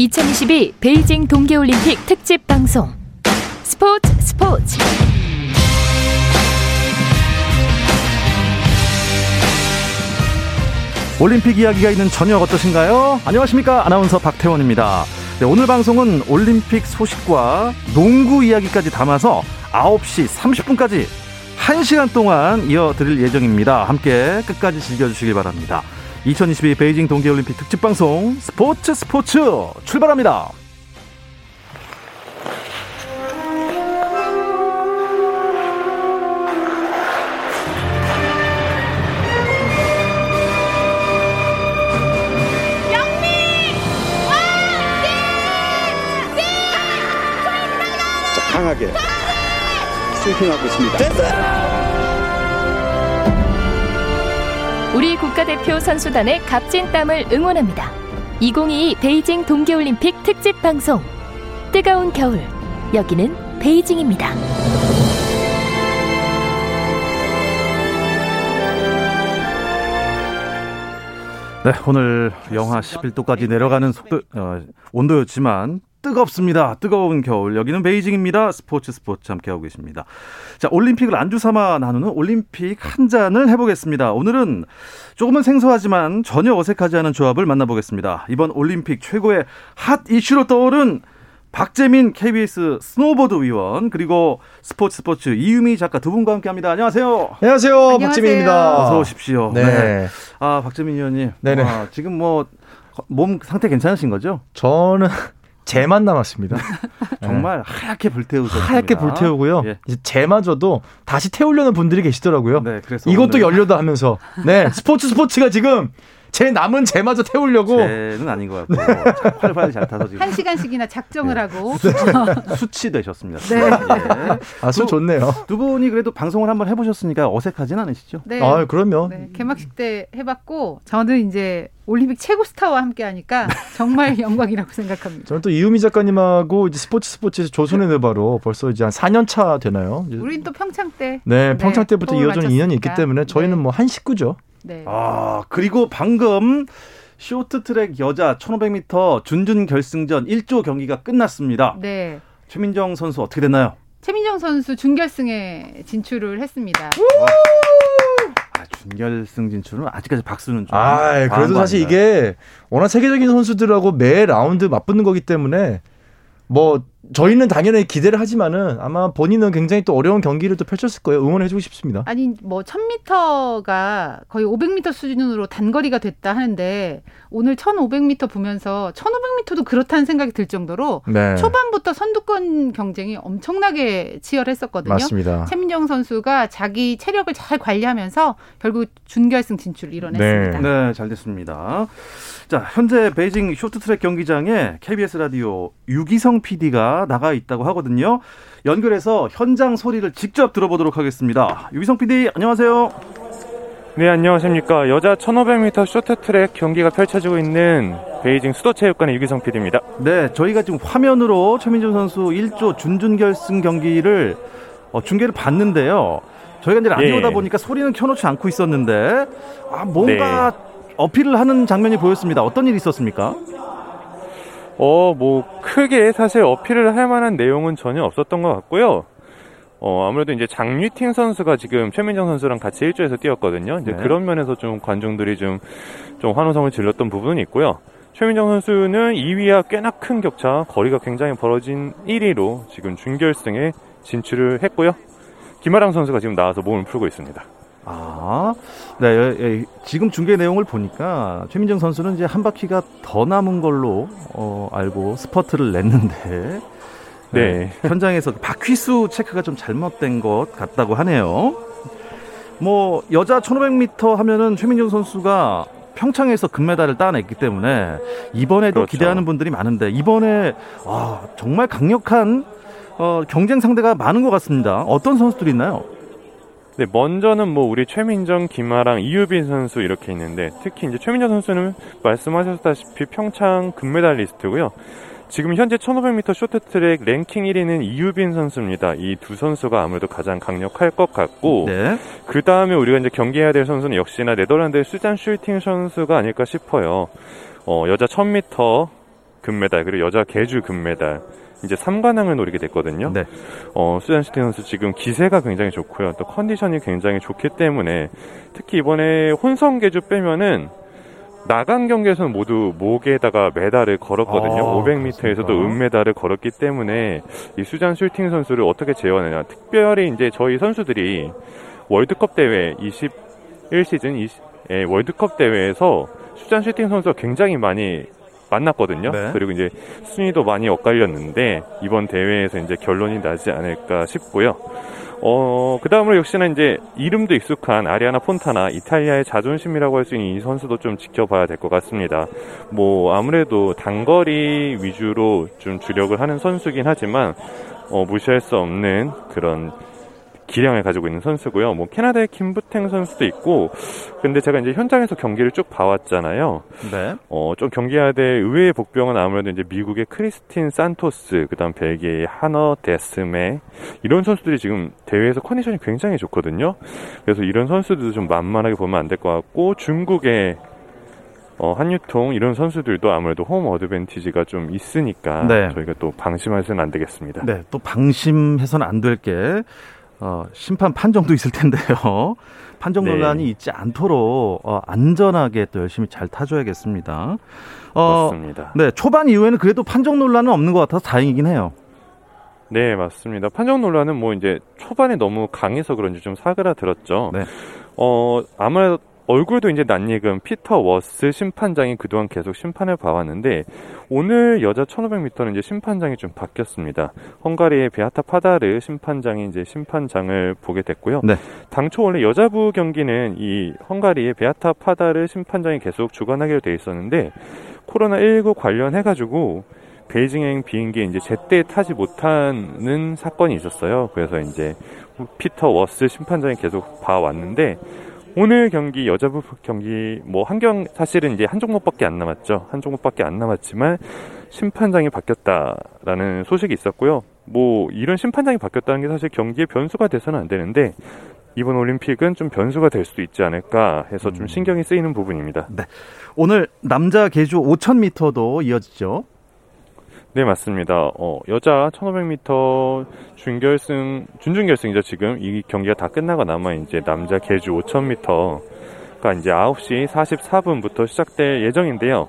2022 베이징 동계올림픽 특집 방송 스포츠 스포츠 올림픽 이야기가 있는 저녁 어떠신가요? 안녕하십니까 아나운서 박태원입니다. 네, 오늘 방송은 올림픽 소식과 농구 이야기까지 담아서 9시 30분까지 1시간 동안 이어드릴 예정입니다. 함께 끝까지 즐겨주시길 바랍니다. 2022 베이징 동계올림픽 특집 방송 스포츠 스포츠 출발합니다. 강하게 스윙하고 있습니다. 우리 국가대표 선수단의 값진 땀을 응원합니다. 2022 베이징 동계올림픽 특집 방송 뜨거운 겨울 여기는 베이징입니다. 네, 오늘 영하 11도까지 내려가는 속도 어, 온도였지만 뜨겁습니다. 뜨거운 겨울. 여기는 베이징입니다. 스포츠 스포츠 함께하고 계십니다. 자, 올림픽을 안주 삼아 나누는 올림픽 한 잔을 해보겠습니다. 오늘은 조금은 생소하지만 전혀 어색하지 않은 조합을 만나보겠습니다. 이번 올림픽 최고의 핫 이슈로 떠오른 박재민 KBS 스노보드 위원 그리고 스포츠 스포츠 이유미 작가 두 분과 함께합니다. 안녕하세요. 안녕하세요, 안녕하세요. 박재민입니다. 어서 오십시오. 네. 네. 아 박재민 위원님. 네네. 아, 지금 뭐 몸 상태 괜찮으신 거죠? 저는 재만 남았습니다. 정말 네. 하얗게 불태우셨습니다. 하얗게 불태우고요. 예. 이제 재마저도 다시 태우려는 분들이 계시더라고요. 네, 그래서 이것도 오늘... 연료다 하면서 네 스포츠 스포츠가 지금 제 남은 재마저 태우려고. 쟤는 아닌 것 같고 활활 잘 타서 지금 한 시간씩이나 작정을 네. 하고 수치 되셨습니다. 네. 예. 아수 좋네요. 두 분이 그래도 방송을 한번 해보셨으니까 어색하진 않으시죠? 네. 아 그럼요. 네. 개막식 때 해봤고 저는 이제 올림픽 최고 스타와 함께 하니까 정말 영광이라고 생각합니다. 저는 또 이유미 작가님하고 이제 스포츠 스포츠에서 조선의 느바로 벌써 이제 한 4년 차 되나요? 우린 또 평창 때. 네, 평창 때부터 이어지는 인연이 있기 때문에 저희는 네. 뭐한 식구죠. 네. 아, 그리고 방금 쇼트트랙 여자 1500m 준준 결승전 1조 경기가 끝났습니다. 네. 최민정 선수 어떻게 됐나요? 최민정 선수 준결승에 진출을 했습니다. 아, 준결승 진출은 아직까지 박수는 좀. 아, 그래도 사실 이게 워낙 세계적인 선수들하고 매 라운드 맞붙는 거기 때문에 뭐 저희는 당연히 기대를 하지만은 아마 본인은 굉장히 또 어려운 경기를 또 펼쳤을 거예요. 응원해주고 싶습니다. 아니 뭐 1000m가 거의 500m 수준으로 단거리가 됐다 하는데 오늘 1500m 보면서 1500m도 그렇다는 생각이 들 정도로 네. 초반부터 선두권 경쟁이 엄청나게 치열했었거든요. 맞습니다. 최민정 선수가 자기 체력을 잘 관리하면서 결국 준결승 진출을 이뤄냈습니다. 네, 네 잘 됐습니다. 자, 현재 베이징 쇼트트랙 경기장에 KBS 라디오 유기성 PD가 나가 있다고 하거든요. 연결해서 현장 소리를 직접 들어보도록 하겠습니다. 유기성 PD, 안녕하세요. 네, 안녕하십니까. 여자 1500m 쇼트트랙 경기가 펼쳐지고 있는 베이징 수도체육관의 유기성 PD입니다. 네, 저희가 지금 화면으로 최민준 선수 1조 준준결승 경기를 어, 중계를 봤는데요. 저희가 이제 라디오다 예. 보니까 소리는 켜놓지 않고 있었는데 아, 뭔가 네. 어필을 하는 장면이 보였습니다. 어떤 일이 있었습니까? 어, 뭐, 크게 사실 어필을 할 만한 내용은 전혀 없었던 것 같고요. 어, 아무래도 이제 장유팅 선수가 지금 최민정 선수랑 같이 일조에서 뛰었거든요. 이제 네. 그런 면에서 좀 관중들이 좀, 좀 환호성을 질렀던 부분이 있고요. 최민정 선수는 2위와 꽤나 큰 격차, 거리가 굉장히 벌어진 1위로 지금 준결승에 진출을 했고요. 김아랑 선수가 지금 나와서 몸을 풀고 있습니다. 아, 네, 지금 중계 내용을 보니까 최민정 선수는 이제 한 바퀴가 더 남은 걸로 어, 알고 스퍼트를 냈는데 네. 네, 현장에서 바퀴 수 체크가 좀 잘못된 것 같다고 하네요. 뭐 여자 1500m 하면은 최민정 선수가 평창에서 금메달을 따냈기 때문에 이번에도 그렇죠. 기대하는 분들이 많은데 이번에 아, 정말 강력한 어, 경쟁 상대가 많은 것 같습니다. 어떤 선수들이 있나요? 네, 먼저는 뭐 우리 최민정, 김아랑, 이유빈 선수 이렇게 있는데 특히 이제 최민정 선수는 말씀하셨다시피 평창 금메달리스트고요. 지금 현재 1500m 쇼트트랙 랭킹 1위는 이유빈 선수입니다. 이 두 선수가 아무래도 가장 강력할 것 같고 네. 그 다음에 우리가 이제 경기해야 될 선수는 역시나 네덜란드의 수잔 슈팅 선수가 아닐까 싶어요. 어, 여자 1000m 금메달 그리고 여자 계주 금메달 이제 3관왕을 노리게 됐거든요. 네. 어, 수잔 슐팅 선수 지금 기세가 굉장히 좋고요. 또 컨디션이 굉장히 좋기 때문에 특히 이번에 혼성 계주 빼면은 나간 경기에서는 모두 목에다가 메달을 걸었거든요. 아, 500m에서도 은메달을 걸었기 때문에 이 수잔 슐팅 선수를 어떻게 제어하느냐. 특별히 이제 저희 선수들이 월드컵 대회 21시즌 20, 예, 월드컵 대회에서 수잔 슈팅 선수가 굉장히 많이 만났거든요. 네. 그리고 이제 순위도 많이 엇갈렸는데 이번 대회에서 이제 결론이 나지 않을까 싶고요. 어, 그 다음으로 역시나 이제 이름도 익숙한 아리아나 폰타나 이탈리아의 자존심이라고 할 수 있는 이 선수도 좀 지켜봐야 될 것 같습니다. 뭐 아무래도 단거리 위주로 좀 주력을 하는 선수긴 하지만 어, 무시할 수 없는 그런 기량을 가지고 있는 선수고요. 뭐 캐나다의 김부탱 선수도 있고, 근데 제가 이제 현장에서 경기를 쭉 봐왔잖아요. 네. 어, 좀 경기해야 될 의외의 복병은 아무래도 이제 미국의 크리스틴 산토스, 그다음 벨기에의 하너 데스메 이런 선수들이 지금 대회에서 컨디션이 굉장히 좋거든요. 그래서 이런 선수들도 좀 만만하게 보면 안 될 것 같고 중국의 어, 한유통 이런 선수들도 아무래도 홈 어드밴티지가 좀 있으니까 네. 저희가 또 방심해서는 안 되겠습니다. 네, 또 방심해서는 안 될 게 어, 심판 판정도 있을 텐데요. 판정 네. 논란이 있지 않도록 어, 안전하게 또 열심히 잘 타줘야겠습니다. 어, 맞습니다. 네, 초반 이후에는 그래도 판정 논란은 없는 것 같아서 다행이긴 해요. 네, 맞습니다. 판정 논란은 뭐 이제 초반에 너무 강해서 그런지 좀 사그라들었죠. 네. 어, 아무래도 얼굴도 이제 낯익은 피터 워스 심판장이 그동안 계속 심판을 봐왔는데 오늘 여자 1500m는 이제 심판장이 좀 바뀌었습니다. 헝가리의 베아타 파다르 심판장이 이제 심판장을 보게 됐고요. 네. 당초 원래 여자부 경기는 이 헝가리의 베아타 파다르 심판장이 계속 주관하기로 돼 있었는데 코로나 19 관련해 가지고 베이징행 비행기에 이제 제때 타지 못하는 사건이 있었어요. 그래서 이제 피터 워스 심판장이 계속 봐왔는데 오늘 경기 여자부 경기 뭐 한 경기 사실은 이제 한 종목밖에 안 남았죠. 한 종목밖에 안 남았지만 심판장이 바뀌었다라는 소식이 있었고요. 뭐 이런 심판장이 바뀌었다는 게 사실 경기의 변수가 돼서는 안 되는데 이번 올림픽은 좀 변수가 될 수도 있지 않을까 해서 좀 음. 신경이 쓰이는 부분입니다. 네. 오늘 남자 계주 5000m도 이어지죠. 네, 맞습니다. 어, 여자 1500m 준결승, 준준결승이죠, 지금. 이 경기가 다 끝나고 남아 이제 남자 계주 5000m가 이제 9시 44분부터 시작될 예정인데요.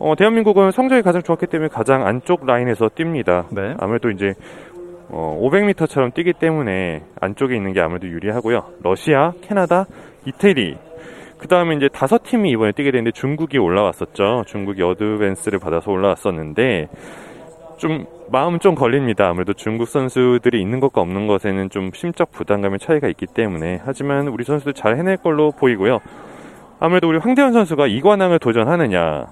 어, 대한민국은 성적이 가장 좋았기 때문에 가장 안쪽 라인에서 뜁니다. 네. 아무래도 이제 어, 500m처럼 뛰기 때문에 안쪽에 있는 게 아무래도 유리하고요. 러시아, 캐나다, 이태리 그 다음에 이제 다섯 팀이 이번에 뛰게 되는데 중국이 올라왔었죠. 중국이 어드밴스를 받아서 올라왔었는데 좀 마음 좀 걸립니다. 아무래도 중국 선수들이 있는 것과 없는 것에는 좀 심적 부담감의 차이가 있기 때문에 하지만 우리 선수들 잘 해낼 걸로 보이고요. 아무래도 우리 황대현 선수가 이관왕을 도전하느냐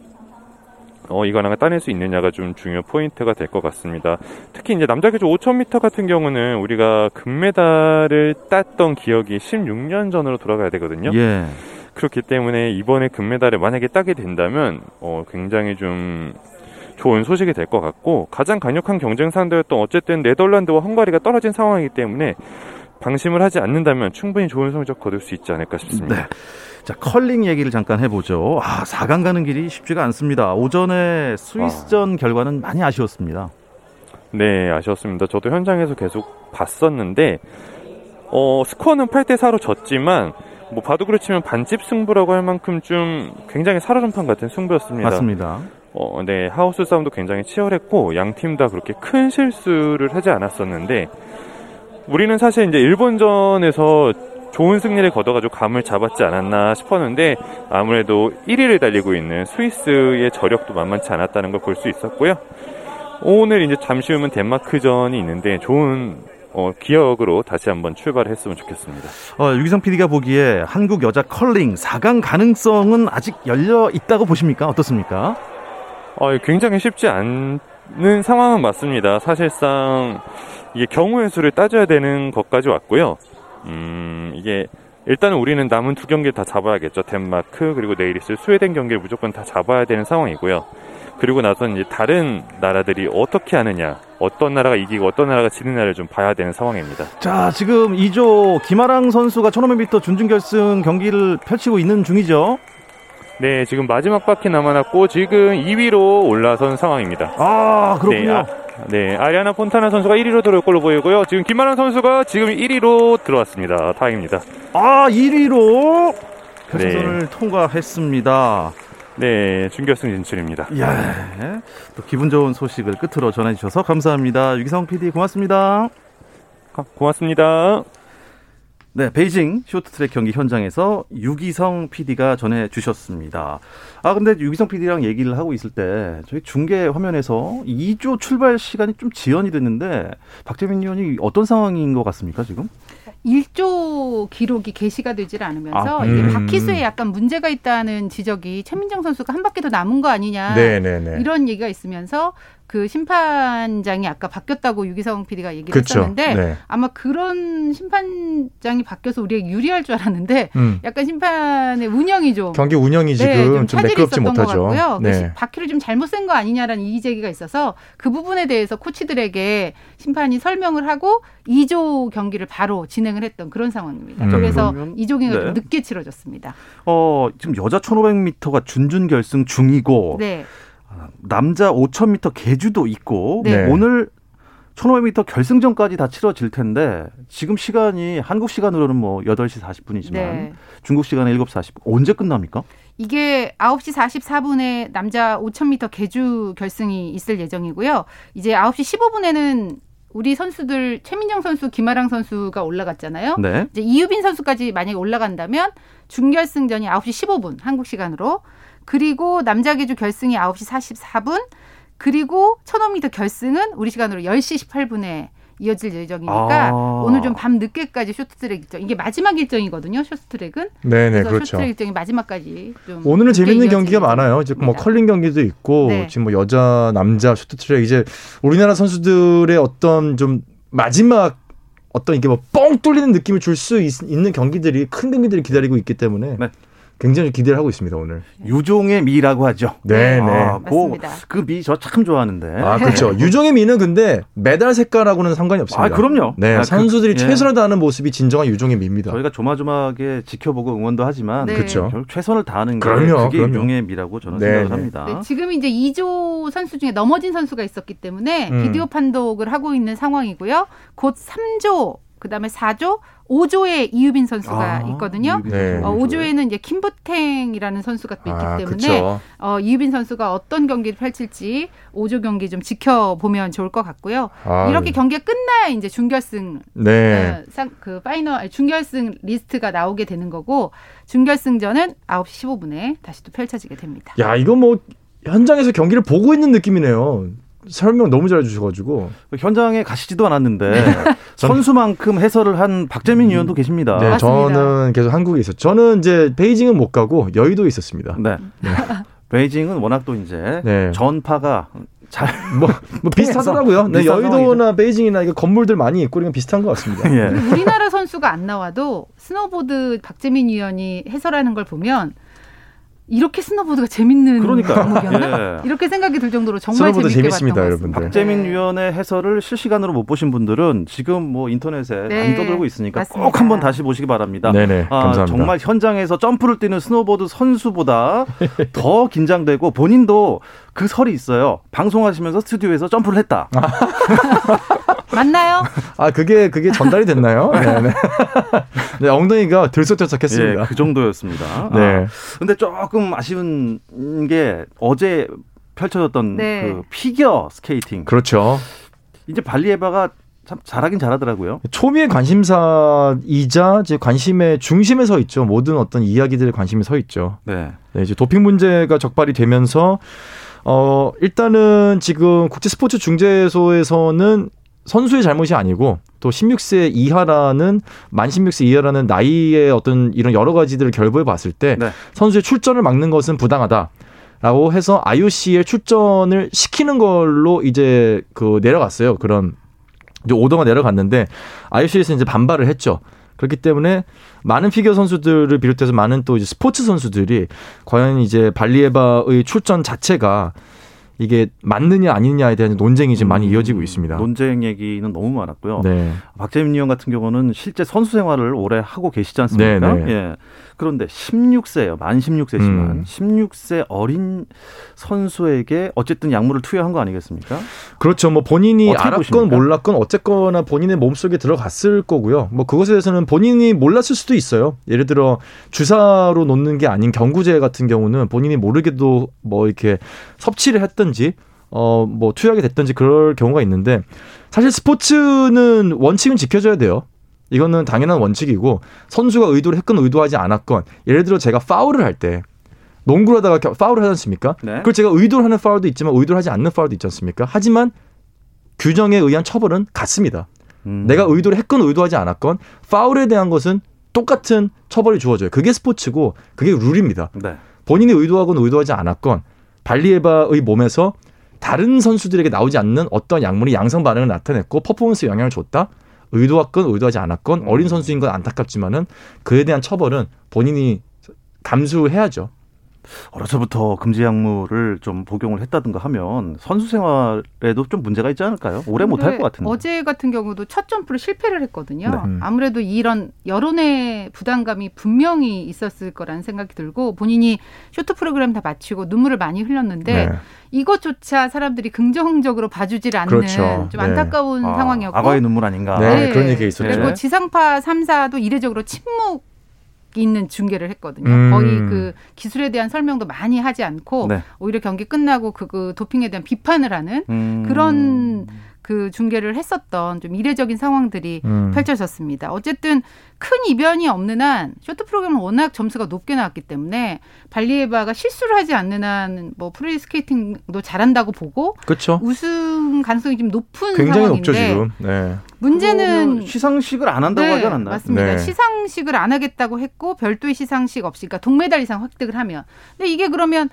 어, 이관왕을 따낼 수 있느냐가 좀 중요 포인트가 될 것 같습니다. 특히 이제 남자 계주 5,000m 같은 경우는 우리가 금메달을 땄던 기억이 16년 전으로 돌아가야 되거든요. 예. 그렇기 때문에 이번에 금메달을 만약에 따게 된다면 어, 굉장히 좀 좋은 소식이 될 것 같고 가장 강력한 경쟁 상대였던 어쨌든 네덜란드와 헝가리가 떨어진 상황이기 때문에 방심을 하지 않는다면 충분히 좋은 성적 거둘 수 있지 않을까 싶습니다. 네. 자, 컬링 얘기를 잠깐 해보죠. 아, 4강 가는 길이 쉽지가 않습니다. 오전에 스위스전 아. 결과는 많이 아쉬웠습니다. 네, 아쉬웠습니다. 저도 현장에서 계속 봤었는데, 어, 스코어는 8대 4로 졌지만, 뭐 봐도 그렇지만 반집 승부라고 할 만큼 좀 굉장히 살아전판 같은 승부였습니다. 맞습니다. 어, 네, 하우스 싸움도 굉장히 치열했고 양 팀 다 그렇게 큰 실수를 하지 않았었는데 우리는 사실 이제 일본전에서 좋은 승리를 거둬가지고 감을 잡았지 않았나 싶었는데 아무래도 1위를 달리고 있는 스위스의 저력도 만만치 않았다는 걸 볼 수 있었고요. 오늘 이제 잠시 후면 덴마크전이 있는데 좋은 어, 기억으로 다시 한번 출발을 했으면 좋겠습니다. 어, 유기성 PD가 보기에 한국 여자 컬링 4강 가능성은 아직 열려 있다고 보십니까? 어떻습니까? 어, 굉장히 쉽지 않는 상황은 맞습니다. 사실상 이게 경우의 수를 따져야 되는 것까지 왔고요. 음, 이게 일단은 우리는 남은 두 경기를 다 잡아야겠죠. 덴마크 그리고 내일 있을 스웨덴 경기를 무조건 다 잡아야 되는 상황이고요. 그리고 나서 이제 다른 나라들이 어떻게 하느냐, 어떤 나라가 이기고 어떤 나라가 지는 날을 좀 봐야 되는 상황입니다. 자, 지금 2조 김아랑 선수가 1500m 준준결승 경기를 펼치고 있는 중이죠. 네, 지금 마지막 바퀴 남아났고 지금 2위로 올라선 상황입니다. 아, 그렇군요. 네, 아, 네, 아리아나 폰타나 선수가 1위로 들어올 걸로 보이고요. 지금 김만환 선수가 지금 1위로 들어왔습니다. 다행입니다. 아, 1위로 결승선을 네. 통과했습니다. 네, 준결승 진출입니다. 야, 또 기분 좋은 소식을 끝으로 전해주셔서 감사합니다. 유기성 PD 고맙습니다. 고맙습니다. 네, 베이징 쇼트트랙 경기 현장에서 유기성 PD가 전해 주셨습니다. 아, 근데 유기성 PD랑 얘기를 하고 있을 때 저희 중계 화면에서 2조 출발 시간이 좀 지연이 됐는데 박재민 의원이 어떤 상황인 것 같습니까, 지금? 1조 기록이 게시가 되질 않으면서 아, 음. 이게 바퀴수에 약간 문제가 있다는 지적이 최민정 선수가 한 바퀴 더 남은 거 아니냐 네네네. 네, 네. 이런 얘기가 있으면서 그 심판장이 아까 바뀌었다고 유기성 PD가 얘기를 그쵸. 했었는데 네. 아마 그런 심판장이 바뀌어서 우리가 유리할 줄 알았는데 음. 약간 심판의 운영이 좀 경기 운영이 지금 네, 좀, 좀 매끄럽지 못하죠. 같고요. 그 네. 바퀴를 좀 잘못 센거 아니냐라는 이의 제기가 있어서 그 부분에 대해서 코치들에게 심판이 설명을 하고 2조 경기를 바로 진행을 했던 그런 상황입니다. 음. 그래서 2조 경기가 네. 좀 늦게 치러졌습니다. 어, 지금 여자 1,500m가 준준 결승 중이고 네. 남자 5,000m 계주도 있고 네. 오늘 1,500m 결승전까지 다 치러질 텐데 지금 시간이 한국 시간으로는 뭐 8시 40분이지만 네. 중국 시간에 7시 40분 언제 끝납니까? 이게 9시 44분에 남자 5,000m 계주 결승이 있을 예정이고요. 이제 9시 15분에는 우리 선수들 최민정 선수, 김아랑 선수가 올라갔잖아요. 네. 이제 이유빈 선수까지 만약에 올라간다면 준결승전이 9시 15분 한국 시간으로 그리고 남자 계주 결승이 9시 44분 그리고 1500m 결승은 우리 시간으로 10시 18분에 이어질 예정이니까 아. 오늘 좀 밤 늦게까지 쇼트트랙 일정 이게 마지막 일정이거든요. 쇼트트랙은. 네네 그렇죠. 쇼트트랙 일정이 마지막까지 좀 오늘은 재밌는 경기가 많아요. 이제 뭐 컬링 경기도 있고 네. 지금 뭐 여자 남자 쇼트트랙 이제 우리나라 선수들의 어떤 좀 마지막 어떤 이게 뭐 뻥 뚫리는 느낌을 줄 수 있는 경기들이 큰 경기들이 기다리고 있기 때문에 네. 굉장히 기대를 하고 있습니다 오늘. 유종의 미라고 하죠. 네, 네. 아, 그미 저 참 좋아하는데. 아 그렇죠. 유종의 미는 근데 메달 색깔하고는 상관이 없습니다. 아 그럼요. 네, 아, 그, 선수들이 그, 최선을 다하는 모습이 진정한 유종의 미입니다. 저희가 조마조마하게 지켜보고 응원도 하지만 네. 그렇죠. 최선을 다하는 게 그럼요, 그게 그럼요. 유종의 미라고 저는 네, 생각을 네. 합니다. 네, 지금 이제 2조 선수 중에 넘어진 선수가 있었기 때문에 음. 비디오 판독을 하고 있는 상황이고요. 곧 3조 그다음에 4조, 5조에 이유빈 선수가 아, 있거든요. 네. 어, 5조에는 이제 킴 부탱이라는 선수가 또 있기 아, 때문에 어, 이유빈 선수가 어떤 경기를 펼칠지 5조 경기 좀 지켜보면 좋을 것 같고요. 아, 이렇게 경기가 끝나야 이제 준결승 네. 어, 상, 그 파이널 준결승 리스트가 나오게 되는 거고 준결승전은 9시 15분에 다시 또 펼쳐지게 됩니다. 야, 이거 뭐 현장에서 경기를 보고 있는 느낌이네요. 설명 너무 잘해주셔가지고 현장에 가시지도 않았는데 네. 선수만큼 해설을 한 박재민 음. 의원도 계십니다. 네, 저는 계속 한국에 있었죠. 저는 이제 베이징은 못 가고 여의도에 있었습니다. 네. 네. 베이징은 워낙 또 이제 네. 전파가 잘 뭐, 뭐 비슷하더라고요. 네, 여의도나 베이징이나 이거 건물들 많이 있고 그러면 비슷한 것 같습니다. 예. 우리나라 선수가 안 나와도 스노보드 박재민 위원이 해설하는 걸 보면 이렇게 스노보드가 재밌는 그러니까. 종목이었나? 예. 이렇게 생각이 들 정도로 정말 재밌게 재밌습니다, 여러분들. 박재민 네. 위원의 해설을 실시간으로 못 보신 분들은 지금 뭐 인터넷에 네. 많이 떠들고 있으니까 맞습니다. 꼭 한번 다시 보시기 바랍니다. 네네, 아, 감사합니다. 정말 현장에서 점프를 뛰는 스노보드 선수보다 더 긴장되고 본인도 그 설이 있어요. 방송하시면서 스튜디오에서 점프를 했다. 맞나요? 아 그게 그게 전달이 됐나요? 네, 네. 네 엉덩이가 들썩들썩했습니다. 예, 그 정도였습니다. 네. 아, 근데 조금 아쉬운 게 어제 펼쳐졌던 네. 그 피겨 스케이팅. 그렇죠. 이제 발리에바가 참 잘하긴 잘하더라고요. 초미의 관심사이자 이제 관심의 중심에 서 있죠. 모든 어떤 이야기들의 관심이 서 있죠. 네. 네 이제 도핑 문제가 적발이 되면서 어 일단은 지금 국제 스포츠 중재소에서는 선수의 잘못이 아니고 또 16세 이하라는 만 16세 이하라는 나이의 어떤 이런 여러 가지들을 결부해 봤을 때 네. 선수의 출전을 막는 것은 부당하다. 라고 해서 IOC에 출전을 시키는 걸로 이제 그 내려갔어요. 그런 이제 오더가 내려갔는데 IOC에서 이제 반발을 했죠. 그렇기 때문에 많은 피겨 선수들을 비롯해서 많은 또 이제 스포츠 선수들이 과연 이제 발리에바의 출전 자체가 이게 맞느냐 아니냐에 대한 논쟁이 지금 많이 음, 이어지고 있습니다. 논쟁 얘기는 너무 많았고요. 네. 박재민 의원 같은 경우는 실제 선수 생활을 오래 하고 계시지 않습니까? 네, 네. 예. 그런데 16세예요. 만 16세지만 음. 16세 어린 선수에게 어쨌든 약물을 투여한 거 아니겠습니까? 그렇죠. 뭐 본인이 알았건 보십니까? 몰랐건 어쨌거나 본인의 몸속에 들어갔을 거고요. 뭐 그것에 대해서는 본인이 몰랐을 수도 있어요. 예를 들어 주사로 놓는 게 아닌 경구제 같은 경우는 본인이 모르게도 뭐 이렇게 섭취를 했던지 어 뭐 투여하게 됐던지 그럴 경우가 있는데 사실 스포츠는 원칙은 지켜져야 돼요. 이거는 당연한 원칙이고 선수가 의도를 했건 의도하지 않았건 예를 들어 제가 파울을 할 때 농구를 하다가 파울을 하지 않습니까? 네. 그걸 제가 의도를 하는 파울도 있지만 의도를 하지 않는 파울도 있지 않습니까? 하지만 규정에 의한 처벌은 같습니다. 음. 내가 의도를 했건 의도하지 않았건 파울에 대한 것은 똑같은 처벌이 주어져요. 그게 스포츠고 그게 룰입니다. 네. 본인이 의도하건 의도하지 않았건 발리에바의 몸에서 다른 선수들에게 나오지 않는 어떤 약물이 양성 반응을 나타냈고 퍼포먼스에 영향을 줬다. 의도했건 의도하지 않았건 어린 음. 선수인 건 안타깝지만은 그에 대한 처벌은 본인이 감수해야죠. 어려서부터 금지 약물을 좀 복용을 했다든가 하면 선수 생활에도 좀 문제가 있지 않을까요? 오래 못할 것 같은데. 어제 같은 경우도 첫 점프를 실패를 했거든요. 네. 음. 아무래도 이런 여론의 부담감이 분명히 있었을 거라는 생각이 들고 본인이 쇼트 프로그램 다 마치고 눈물을 많이 흘렸는데 네. 이것조차 사람들이 긍정적으로 봐주질 않는 그렇죠. 좀 네. 안타까운 아, 상황이었고 아가의 눈물 아닌가. 네, 네. 그런 얘기 있었죠. 그리고 지상파 3사도 이례적으로 침묵 있는 중계를 했거든요. 음. 거의 그 기술에 대한 설명도 많이 하지 않고 네. 오히려 경기 끝나고 그, 그 도핑에 대한 비판을 하는 음. 그런 그 중계를 했었던 좀 이례적인 상황들이 음. 펼쳐졌습니다. 어쨌든 큰 이변이 없는 한 쇼트 프로그램은 워낙 점수가 높게 나왔기 때문에 발리에바가 실수를 하지 않는 한 뭐 프리 스케이팅도 잘한다고 보고 그렇죠. 우승 가능성이 좀 높은 굉장히 상황인데 높죠 지금. 네. 문제는 시상식을 안 한다고 네, 하지 않았나요? 맞습니다. 네. 시상식을 안 하겠다고 했고 별도의 시상식 없이 그러니까 동메달 이상 획득을 하면 근데 이게 그러면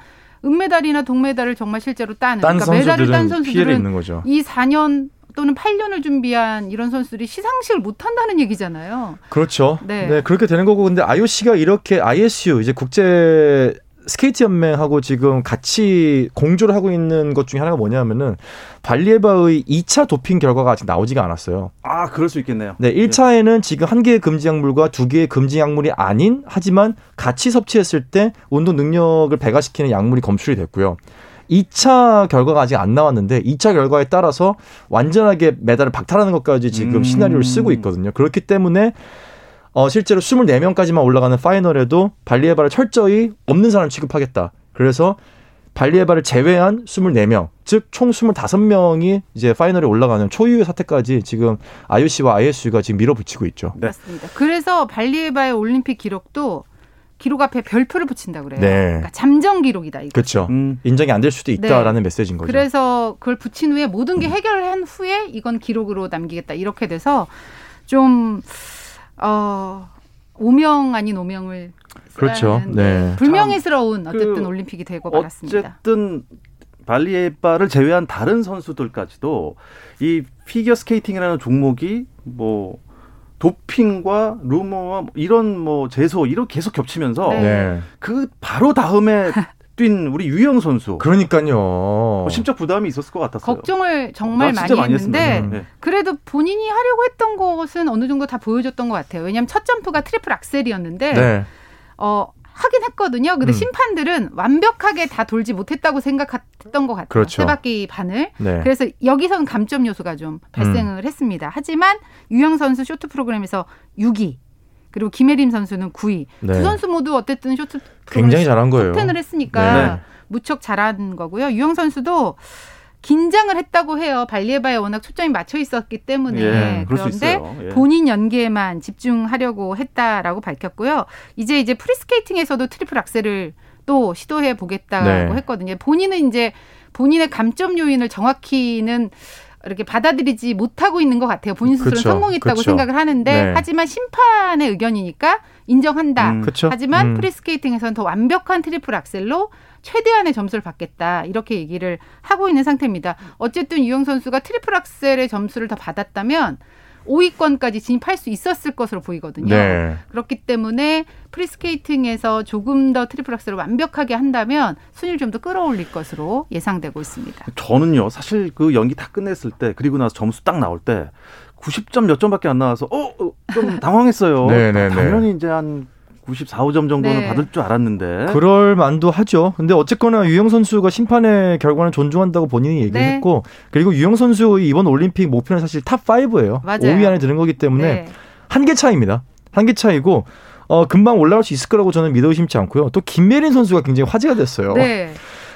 은메달이나 동메달을 정말 실제로 따는 그러니까 메달을 딴 선수들은 이 4년 또는 8년을 준비한 이런 선수들이 시상식을 못 한다는 얘기잖아요. 그렇죠. 네. 네. 그렇게 되는 거고 근데 IOC가 이렇게 ISU 이제 국제 스케이트 연맹하고 지금 같이 공조를 하고 있는 것 중에 하나가 뭐냐면은 발리에바의 2차 도핑 결과가 아직 나오지가 않았어요. 아, 그럴 수 있겠네요. 네, 1차에는 지금 한 개의 금지 약물과 두 개의 금지 약물이 아닌 하지만 같이 섭취했을 때 운동 능력을 배가시키는 약물이 검출이 됐고요. 2차 결과가 아직 안 나왔는데 2차 결과에 따라서 완전하게 메달을 박탈하는 것까지 지금 음. 시나리오를 쓰고 있거든요. 그렇기 때문에 어, 실제로 24명까지만 올라가는 파이널에도 발리에바를 철저히 없는 사람 취급하겠다. 그래서 발리에바를 제외한 24명, 즉 총 25명이 이제 파이널에 올라가는 초유의 사태까지 지금 IOC와 ISU가 지금 밀어붙이고 있죠. 네. 맞습니다. 그래서 발리에바의 올림픽 기록도 기록 앞에 별표를 붙인다 그래요. 네. 그러니까 잠정 기록이다 이거. 그렇죠. 음. 인정이 안 될 수도 있다라는 네. 메시지인 거죠. 그래서 그걸 붙인 후에 모든 게 해결한 후에 이건 기록으로 남기겠다 이렇게 돼서 좀 어, 오명 아닌 오명을 그렇죠. 네. 불명예스러운 어쨌든 그 올림픽이 되고 말았습니다. 어쨌든 발리에바를 제외한 다른 선수들까지도 이 피겨 스케이팅이라는 종목이 뭐 도핑과 루머와 이런 뭐 제소 이런 계속 겹치면서 네. 그 바로 다음에 뛴 우리 유영 선수. 그러니까요. 뭐 심적 부담이 있었을 것 같았어요. 걱정을 정말 많이, 많이 했는데 네. 그래도 본인이 하려고 했던 것은 어느 정도 다 보여줬던 것 같아요. 왜냐하면 첫 점프가 트리플 악셀이었는데 네. 어 하긴 했거든요. 근데 음. 심판들은 완벽하게 다 돌지 못했다고 생각했던 것 같아요. 그렇죠. 세 바퀴 반을. 네. 그래서 여기선 감점 요소가 좀 발생을 음. 했습니다. 하지만 유영 선수 쇼트 프로그램에서 6위, 그리고 김예림 선수는 9위. 네. 두 선수 모두 어쨌든 쇼트 굉장히 잘한 거예요. 톱텐을 했으니까 네. 무척 잘한 거고요. 유영 선수도 긴장을 했다고 해요. 발리에바에 워낙 초점이 맞춰 있었기 때문에 예, 그런데 예. 본인 연기에만 집중하려고 했다라고 밝혔고요. 이제 이제 프리스케이팅에서도 트리플 악셀을 또 시도해 보겠다고 네. 했거든요. 본인은 이제 본인의 감점 요인을 정확히는 이렇게 받아들이지 못하고 있는 것 같아요. 본인 스스로 그렇죠. 성공했다고 그렇죠. 생각을 하는데 네. 하지만 심판의 의견이니까 인정한다. 음, 그렇죠. 하지만 음. 프리스케이팅에서는 더 완벽한 트리플 악셀로 최대한의 점수를 받겠다. 이렇게 얘기를 하고 있는 상태입니다. 어쨌든 유영 선수가 트리플 악셀의 점수를 더 받았다면 5위권까지 진입할 수 있었을 것으로 보이거든요. 네. 그렇기 때문에 프리스케이팅에서 조금 더 트리플 악셀을 완벽하게 한다면 순위를 좀 더 끌어올릴 것으로 예상되고 있습니다. 저는요, 사실 그 연기 다 끝냈을 때 그리고 나서 점수 딱 나올 때 90점 몇 점밖에 안 나와서 어, 어 좀 당황했어요. 네, 네, 네. 당연히 이제 한 94, 5점 정도는 네. 받을 줄 알았는데. 그럴 만도 하죠. 근데 어쨌거나 유영 선수가 심판의 결과는 존중한다고 본인이 얘기를 네. 했고 그리고 유영 선수 이번 올림픽 목표는 사실 top 5예요. 맞아요. 5위 안에 드는 거기 때문에 네. 한개 차이입니다. 한 개 차이고 어, 금방 올라올 수 있을 거라고 저는 믿어 의심치 않고요. 또 김예림 선수가 굉장히 화제가 됐어요. 네.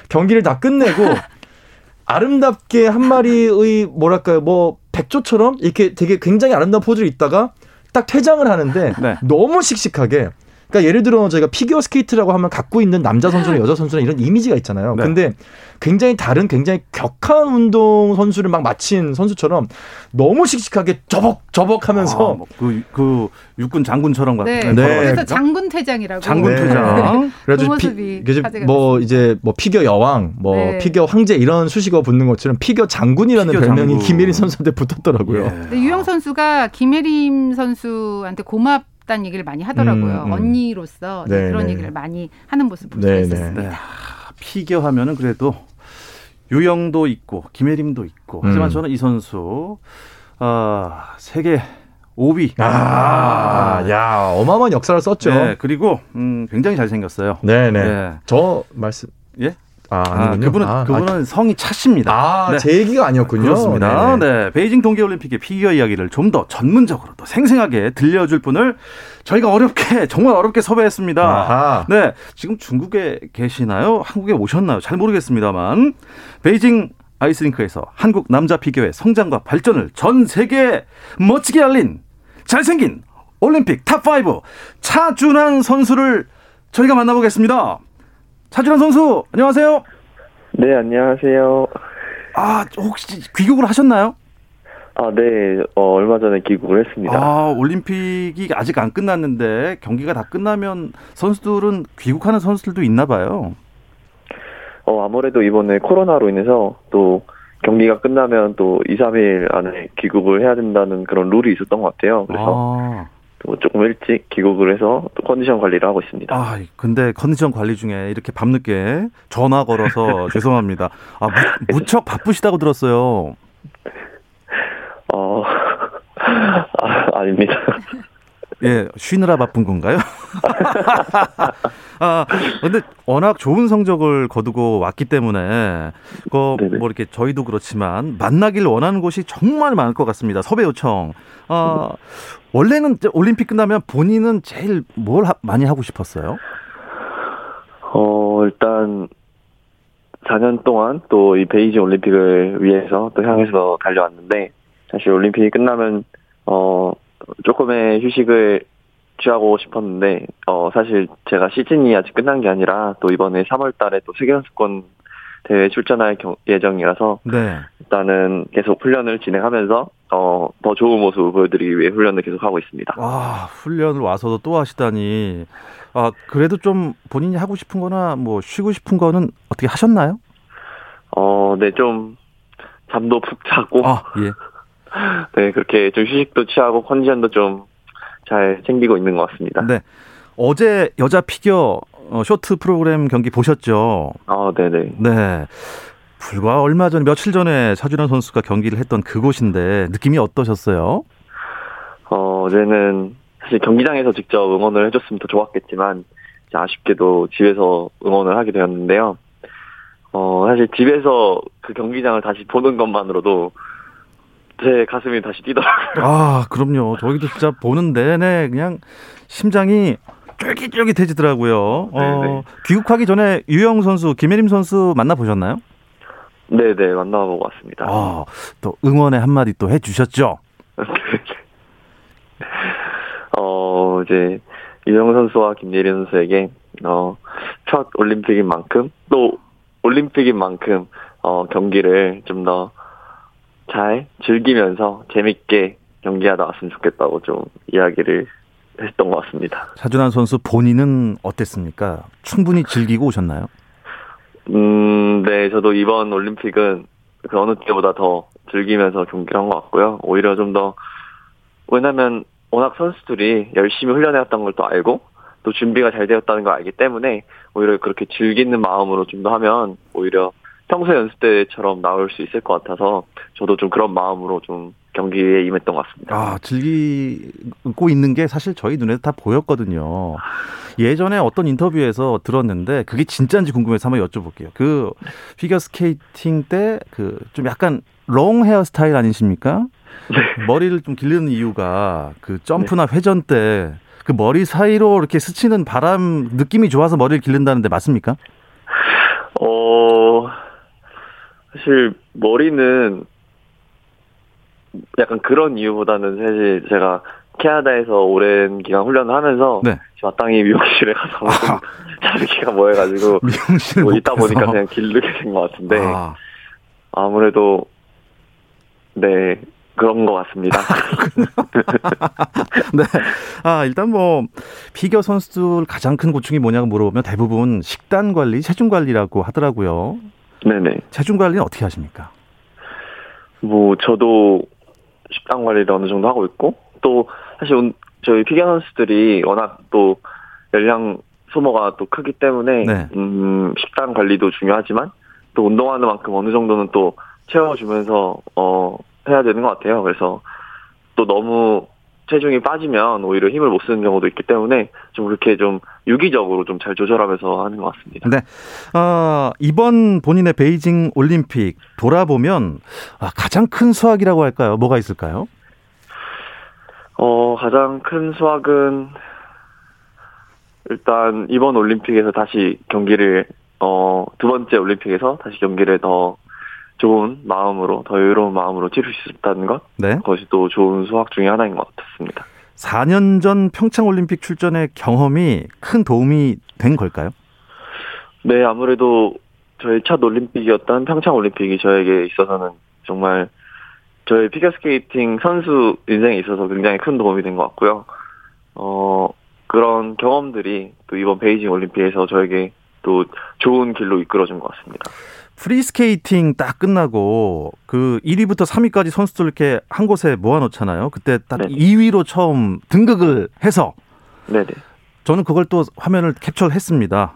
경기를 다 끝내고 아름답게 한 마리의 뭐랄까요, 뭐 백조처럼 이렇게 되게 굉장히 아름다운 포즈를 있다가 딱 퇴장을 하는데 네. 너무 씩씩하게 그러니까 예를 들어 저희가 피겨 스케이트라고 하면 갖고 있는 남자 선수나 여자 선수나 이런 이미지가 있잖아요. 네. 근데 굉장히 다른 굉장히 격한 운동 선수를 막 마친 선수처럼 너무 씩씩하게 저벅 저벅 하면서 아, 뭐 그 그 육군 장군처럼 같은. 네. 네. 그래서 장군 퇴장이라고. 장군 퇴장. 네. 그래서 그 모습이 피, 뭐 이제 뭐 피겨 여왕, 뭐 네. 피겨 황제 이런 수식어 붙는 것처럼 피겨 장군이라는 피겨 별명이 장군. 김예림 선수한테 붙었더라고요. 예. 유영 선수가 김예림 선수한테 고맙 다는 얘기를 많이 하더라고요. 음, 음. 언니로서 네, 그런 네. 얘기를 많이 하는 모습 볼 수가 있었습니다. 네. 피겨 하면은 그래도 유영도 있고 김혜림도 있고 음. 하지만 저는 이 선수 아, 세계 5위. 아, 아, 야, 어마어마한 역사를 썼죠. 네, 그리고 음, 굉장히 잘생겼어요. 네네. 네. 저 말씀 예? 아, 아 그분은 아, 그분은 아, 성이 차십니다. 아, 네. 제 얘기가 아니었군요. 그렇습니다. 네네. 네, 베이징 동계 올림픽의 피겨 이야기를 좀 더 전문적으로 또 생생하게 들려줄 분을 저희가 어렵게 정말 어렵게 섭외했습니다. 아하. 네, 지금 중국에 계시나요? 한국에 오셨나요? 잘 모르겠습니다만 베이징 아이스링크에서 한국 남자 피겨의 성장과 발전을 전 세계에 멋지게 알린 잘생긴 올림픽 top 5 차준환 선수를 저희가 만나보겠습니다. 차준환 선수, 안녕하세요. 네, 안녕하세요. 아, 혹시 귀국을 하셨나요? 아, 네. 어, 얼마 전에 귀국을 했습니다. 아, 올림픽이 아직 안 끝났는데 경기가 다 끝나면 선수들은 귀국하는 선수들도 있나 봐요. 어, 아무래도 이번에 코로나로 인해서 또 경기가 끝나면 또 2, 3일 안에 귀국을 해야 된다는 그런 룰이 있었던 것 같아요. 그래서 아. 또 조금 일찍 귀국을 해서 또 컨디션 관리를 하고 있습니다. 아, 근데 컨디션 관리 중에 이렇게 밤늦게 전화 걸어서 죄송합니다. 아, 무, 무척 바쁘시다고 들었어요. 어, 아, 아닙니다. 예, 쉬느라 바쁜 건가요? 아, 근데 워낙 좋은 성적을 거두고 왔기 때문에, 그, 뭐 이렇게 저희도 그렇지만, 만나길 원하는 곳이 정말 많을 것 같습니다. 섭외 요청. 아, 원래는 올림픽 끝나면 본인은 제일 뭘 하, 많이 하고 싶었어요? 어, 일단, 4년 동안 또 이 베이징 올림픽을 위해서 또 향해서 달려왔는데, 사실 올림픽이 끝나면, 어, 조금의 휴식을 취하고 싶었는데 어 사실 제가 시즌이 아직 끝난 게 아니라 또 이번에 3월 달에 또 세계 선수권 대회 출전할 경, 예정이라서 네. 일단은 계속 훈련을 진행하면서 어, 더 좋은 모습을 보여드리기 위해 훈련을 계속 하고 있습니다. 아, 훈련을 와서도 또 하시다니. 아, 그래도 좀 본인이 하고 싶은 거나 뭐 쉬고 싶은 거는 어떻게 하셨나요? 어, 네, 좀 잠도 푹 자고. 아, 예. 네, 그렇게 좀 휴식도 취하고 컨디션도 좀 잘 챙기고 있는 것 같습니다. 네. 어제 여자 피겨 어, 쇼트 프로그램 경기 보셨죠? 아, 네네. 네. 불과 얼마 전, 며칠 전에 차준환 선수가 경기를 했던 그곳인데 느낌이 어떠셨어요? 어, 어제는 사실 경기장에서 직접 응원을 해줬으면 더 좋았겠지만 아쉽게도 집에서 응원을 하게 되었는데요. 어, 사실 집에서 그 경기장을 다시 보는 것만으로도 제 가슴이 다시 뛰더라고요. 아, 그럼요. 저희도 진짜 보는 내내 그냥 심장이 쫄깃쫄깃해지더라고요. 어, 네. 귀국하기 전에 유영 선수, 김혜림 선수 만나 보셨나요? 네, 네, 만나보고 왔습니다. 아, 또 응원의 한마디 또 해주셨죠? 어, 이제 유영 선수와 김예림 선수에게 어, 첫 올림픽인 만큼 또 올림픽인 만큼 어, 경기를 좀더 잘 즐기면서 재밌게 경기하다 왔으면 좋겠다고 좀 이야기를 했던 것 같습니다. 차준환 선수 본인은 어땠습니까? 충분히 즐기고 오셨나요? 음, 네, 저도 이번 올림픽은 그 어느 때보다 더 즐기면서 경기를 한 것 같고요. 오히려 좀 더 왜냐면 워낙 선수들이 열심히 훈련해왔던 걸 또 알고 또 준비가 잘 되었다는 걸 알기 때문에 오히려 그렇게 즐기는 마음으로 좀 더 하면 오히려 평소 연습 때처럼 나올 수 있을 것 같아서 저도 좀 그런 마음으로 좀 경기에 임했던 것 같습니다. 아, 즐기고 있는 게 사실 저희 눈에 다 보였거든요. 예전에 어떤 인터뷰에서 들었는데 그게 진짜인지 궁금해서 한번 여쭤볼게요. 그 피겨 스케이팅 때 그 좀 약간 long 헤어 스타일 아니십니까? 네. 머리를 좀 기르는 이유가 그 점프나 네. 회전 때 그 머리 사이로 이렇게 스치는 바람 느낌이 좋아서 머리를 기른다는데 맞습니까? 어 사실 머리는 약간 그런 이유보다는 사실 제가 캐나다에서 오랜 기간 훈련을 하면서 네. 마땅히 미용실에 가서 자르기가 뭐해가지고 미용실 뭐 있다 보니까 그냥 길르게 된 것 같은데 아. 아무래도 네 그런 것 같습니다. 네. 아, 일단 뭐, 피겨 선수들 가장 큰 고충이 뭐냐고 물어보면 대부분 식단 관리, 체중 관리라고 하더라고요. 네네. 체중 관리는 어떻게 하십니까? 뭐, 저도 식단 관리를 어느 정도 하고 있고, 또, 사실 저희 피겨 선수들이 워낙 또 열량 소모가 또 크기 때문에, 네. 음, 식단 관리도 중요하지만, 또 운동하는 만큼 어느 정도는 또 채워주면서, 어, 해야 되는 것 같아요. 그래서 또 너무 체중이 빠지면 오히려 힘을 못 쓰는 경우도 있기 때문에 좀 그렇게 좀 유기적으로 좀 잘 조절하면서 하는 것 같습니다. 네. 어, 이번 본인의 베이징 올림픽 돌아보면 아, 가장 큰 수확이라고 할까요? 뭐가 있을까요? 어, 가장 큰 수확은 일단 이번 올림픽에서 다시 경기를 어, 두 번째 올림픽에서 다시 경기를 더 좋은 마음으로 더 여유로운 마음으로 치를 수 있다는 것 네. 그것이 또 좋은 수학 중의 하나인 것 같습니다. 4년 전 평창 올림픽 출전의 경험이 큰 도움이 된 걸까요? 네, 아무래도 저희 첫 올림픽이었던 평창 올림픽이 저에게 있어서는 정말 저희 피겨스케이팅 선수 인생에 있어서 굉장히 큰 도움이 된 것 같고요. 어, 그런 경험들이 또 이번 베이징 올림픽에서 저에게 또 좋은 길로 이끌어준 것 같습니다. 프리스케이팅 딱 끝나고 그 1위부터 3위까지 선수들 이렇게 한 곳에 모아놓잖아요. 그때 딱 네네. 2위로 처음 등극을 해서 네네. 저는 그걸 또 화면을 캡처를 했습니다.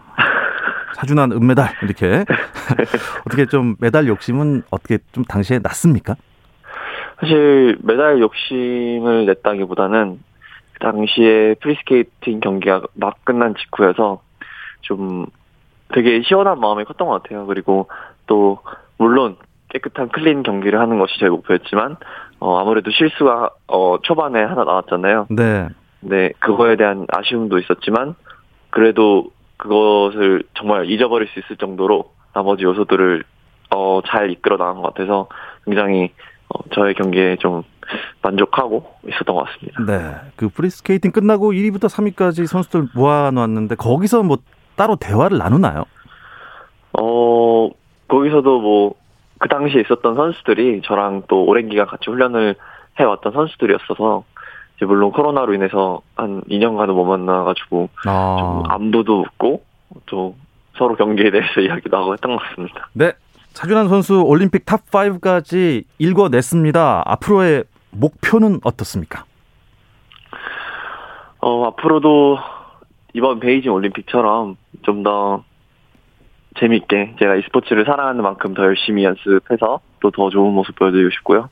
차준환 은메달 이렇게 어떻게 좀 메달 욕심은 어떻게 좀 당시에 났습니까? 사실 메달 욕심을 냈다기보다는 그 당시에 프리스케이팅 경기가 막 끝난 직후여서 좀 되게 시원한 마음이 컸던 것 같아요. 그리고 또 물론 깨끗한 clean 경기를 하는 것이 제 목표였지만 어 아무래도 실수가 어 초반에 하나 나왔잖아요. 네. 네, 그거에 대한 아쉬움도 있었지만 그래도 그것을 정말 잊어버릴 수 있을 정도로 나머지 요소들을 어 잘 이끌어 나간 것 같아서 굉장히 어 저의 경기에 좀 만족하고 있었던 것 같습니다. 네. 그 프리스케이팅 끝나고 1위부터 3위까지 선수들 모아놨는데 거기서 뭐 따로 대화를 나누나요? 어, 거기서도 뭐, 그 당시에 있었던 선수들이 저랑 또 오랜 기간 같이 훈련을 해왔던 선수들이었어서, 이제 물론 코로나로 인해서 한 2년간은 못 만나가지고, 아. 좀 안부도 묻고, 또 서로 경기에 대해서 이야기도 하고 했던 것 같습니다. 네. 차준환 선수 올림픽 top 5까지 일궈냈습니다. 앞으로의 목표는 어떻습니까? 어, 앞으로도 이번 베이징 올림픽처럼 좀 더 재밌게 제가 이 스포츠를 사랑하는 만큼 더 열심히 연습해서 또 더 좋은 모습 보여드리고 싶고요.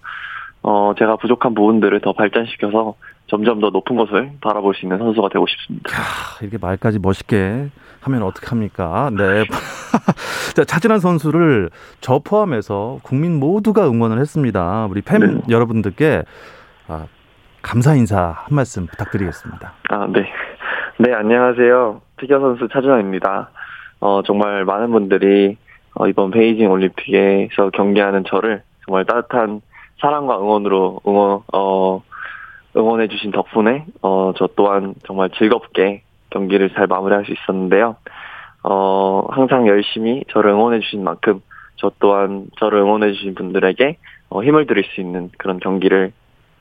어, 제가 부족한 부분들을 더 발전시켜서 점점 더 높은 것을 바라볼 수 있는 선수가 되고 싶습니다. 야, 이렇게 말까지 멋있게 하면 어떡합니까? 네. 자, 차진환 선수를 저 포함해서 국민 모두가 응원을 했습니다. 우리 팬 네. 여러분들께 아, 감사 인사 한 말씀 부탁드리겠습니다. 아, 네. 네, 안녕하세요. 피겨 선수 차준환입니다. 어, 정말 많은 분들이 어, 이번 베이징 올림픽에서 경기하는 저를 정말 따뜻한 사랑과 응원으로 응원 어 응원해 주신 덕분에 어 저 또한 정말 즐겁게 경기를 잘 마무리할 수 있었는데요. 어 항상 열심히 저를 응원해 주신 만큼 저 또한 저를 응원해 주신 분들에게 어, 힘을 드릴 수 있는 그런 경기를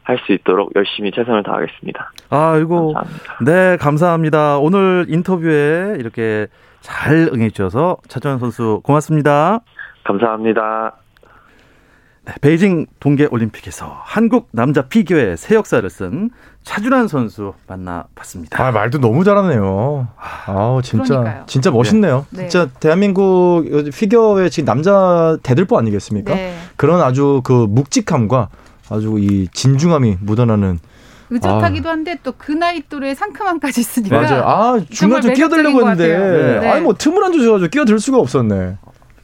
할 수 있도록 열심히 최선을 다하겠습니다. 아이고. 감사합니다. 네, 감사합니다. 오늘 인터뷰에 이렇게 잘 응해주셔서 차주환 선수 고맙습니다. 감사합니다. 네, 베이징 동계 올림픽에서 한국 남자 피겨의 새 역사를 쓴 차준환 선수 만나봤습니다. 아 말도 너무 잘하네요. 아 진짜 그러니까요. 진짜 멋있네요. 네. 진짜 대한민국 피겨의 지금 남자 대들보 아니겠습니까? 네. 그런 아주 그 묵직함과 아주 이 진중함이 묻어나는 의젓하기도 아. 한데 또 그 나이 또래 상큼함까지 있으니까 맞아요. 아 중간 좀 끼어들려고 했는데 네. 아니 뭐 틈을 안 주셔가지고 끼어들 수가 없었네.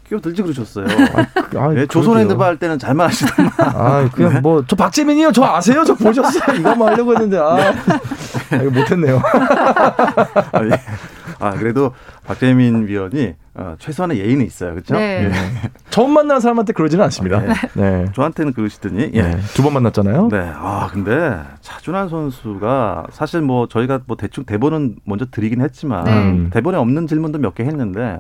끼어들지 그러셨어요. 아, 네, 조선핸드볼 할 때는 잘만 하시더만. 아, 그냥 네. 뭐저 박재민이요, 저 아세요, 저 보셨어요? 이거만 하려고 했는데 아, 아 이거 못했네요. 아, 예. 아, 그래도 박재민 위원이 어, 최소한의 예의는 있어요, 그렇죠? 네. 예. 처음 만난 사람한테 그러지는 않습니다. 아, 네. 네. 저한테는 그러시더니 예. 네. 두번 만났잖아요. 네. 아 근데 차준환 선수가 사실 뭐 저희가 뭐 대충 대본은 먼저 드리긴 했지만 네. 대본에 없는 질문도 몇 개 했는데.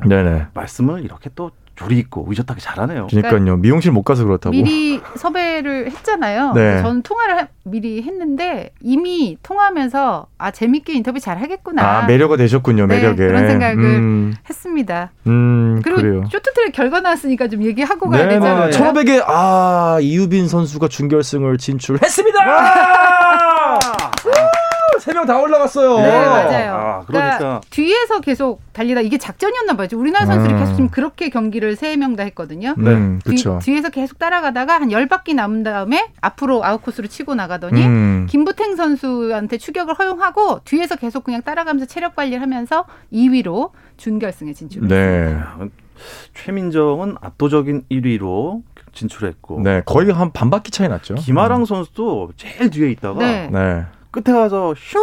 말씀을 이렇게 또 조리 있고 의젓하게 잘하네요. 그러니까요. 그러니까 미용실 못 가서 그렇다고. 미리 섭외를 했잖아요. 네. 저는 통화를 미리 했는데 이미 통화하면서 아 재밌게 인터뷰 잘 하겠구나. 아 매력가 되셨군요. 네, 매력에 그런 생각을 음. 했습니다. 음, 그리고 그래요. 쇼트트랙 결과 나왔으니까 좀 얘기하고 가야 네, 되잖아요. 1500에 아 이유빈 선수가 준결승을 진출했습니다. 세 명 다 올라갔어요. 네, 맞아요. 아, 그러니까, 그러니까, 뒤에서 계속 달리다 이게 작전이었나 봐요. 우리나라 선수들이 음. 계속 지금 그렇게 경기를 세 명 다 했거든요. 네, 그렇죠. 뒤에서 계속 따라가다가 한 10바퀴 남은 다음에 앞으로 아웃코스로 치고 나가더니 음. 김부탱 선수한테 추격을 허용하고 뒤에서 계속 그냥 따라가면서 체력 관리를 하면서 2위로 준결승에 진출했습니다. 네. 최민정은 압도적인 1위로 진출했고. 네, 거의 한 반 바퀴 차이 났죠. 김아랑 음. 선수도 제일 뒤에 있다가 네. 네. 끝에 가서 슝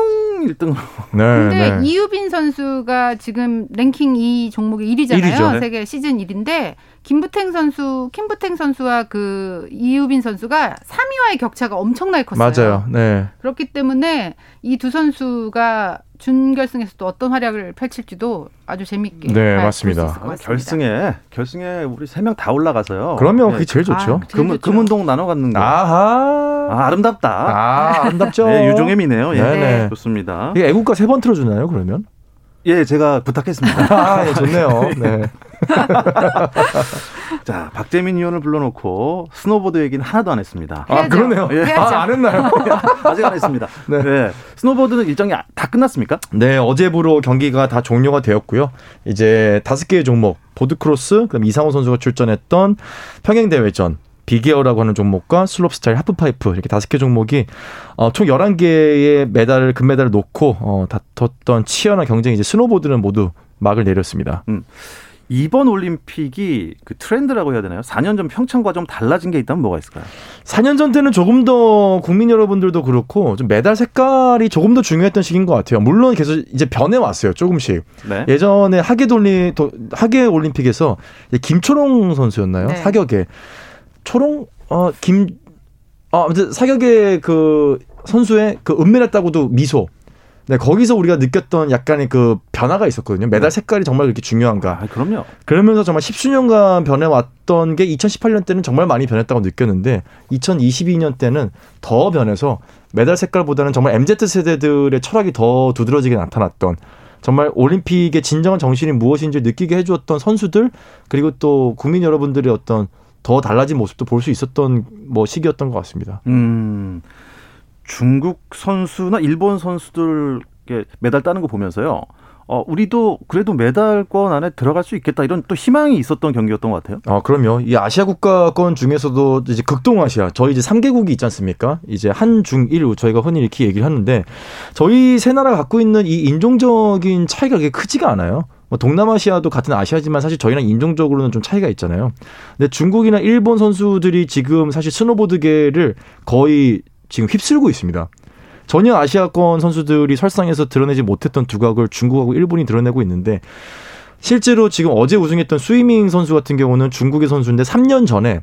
1등으로. 네, 근데 네. 이유빈 선수가 지금 랭킹 2 종목의 1위잖아요. 1위죠, 세계 시즌 1인데 김부탱 선수, 김부탱 선수와 그 이유빈 선수가 3위와의 격차가 엄청나게 컸어요. 맞아요. 네. 그렇기 때문에 이 두 선수가 준결승에서 또 어떤 활약을 펼칠지도 아주 재밌게 네 맞습니다. 아, 결승에 결승에 우리 세 명 다 올라가서요. 그러면 네. 그게 제일 좋죠. 아, 금, 금운동 나눠 갖는 거. 아하 아, 아름답다. 아 아름답죠. 네, 유종의 미네요. 예. 네네. 좋습니다. 이 애국가 세 번 틀어주나요 그러면? 예, 제가 부탁했습니다. 아, 예, 좋네요. 네. 자, 박재민 위원을 불러놓고 스노보드 얘기는 하나도 안 했습니다. 아, 그러네요. 예. 아, 안 했나요? 아직 안 했습니다. 네. 네. 스노보드는 일정이 다 끝났습니까? 네, 어제부로 경기가 다 종료가 되었고요. 이제 다섯 개의 종목, 보드크로스, 그럼 이상호 선수가 출전했던 평행대회전, 빅에어라고 하는 종목과 슬로프스타일, 하프파이프 이렇게 다섯 개 종목이 어, 총 열한 개의 메달을 금메달을 놓고 어, 다퉜던 치열한 경쟁이 이제 스노보드는 모두 막을 내렸습니다. 음. 이번 올림픽이 그 트렌드라고 해야 되나요? 4년 전 평창과 좀 달라진 게 있다면 뭐가 있을까요? 4년 전 때는 조금 더 국민 여러분들도 그렇고 좀 메달 색깔이 조금 더 중요했던 시기인 것 같아요. 물론 계속 이제 변해 왔어요. 조금씩. 네. 예전에 하계 돌리 하계 올림픽에서 강초현 선수였나요? 네. 사격에 초롱 어김 어, 아무튼 사격의 그 선수의 그 은메달 따고도 미소 네, 거기서 우리가 느꼈던 약간의 그 변화가 있었거든요. 메달 네. 색깔이 정말 그렇게 중요한가. 아, 그럼요. 그러면서 정말 십수년간 변해왔던 게 2018년 때는 정말 많이 변했다고 느꼈는데 2022년 때는 더 변해서 메달 색깔보다는 정말 MZ 세대들의 철학이 더 두드러지게 나타났던 정말 올림픽의 진정한 정신이 무엇인지 느끼게 해주었던 선수들 그리고 또 국민 여러분들의 어떤 더 달라진 모습도 볼 수 있었던 뭐 시기였던 것 같습니다. 음. 중국 선수나 일본 선수들 메달 따는 거 보면서요. 어, 우리도 그래도 메달권 안에 들어갈 수 있겠다 이런 또 희망이 있었던 경기였던 것 같아요. 아, 그럼요. 이 아시아 국가권 중에서도 이제 극동아시아 저희 이제 3개국이 있지 않습니까? 이제 한, 중, 일 저희가 흔히 이렇게 얘기를 하는데 저희 세 나라가 갖고 있는 이 인종적인 차이가 그렇게 크지가 않아요. 뭐 동남아시아도 같은 아시아지만 사실 저희랑 인종적으로는 좀 차이가 있잖아요. 근데 중국이나 일본 선수들이 지금 사실 스노보드계를 거의 지금 휩쓸고 있습니다. 전혀 아시아권 선수들이 설상에서 드러내지 못했던 두각을 중국하고 일본이 드러내고 있는데 실제로 지금 어제 우승했던 스위밍 선수 같은 경우는 중국의 선수인데 3년 전에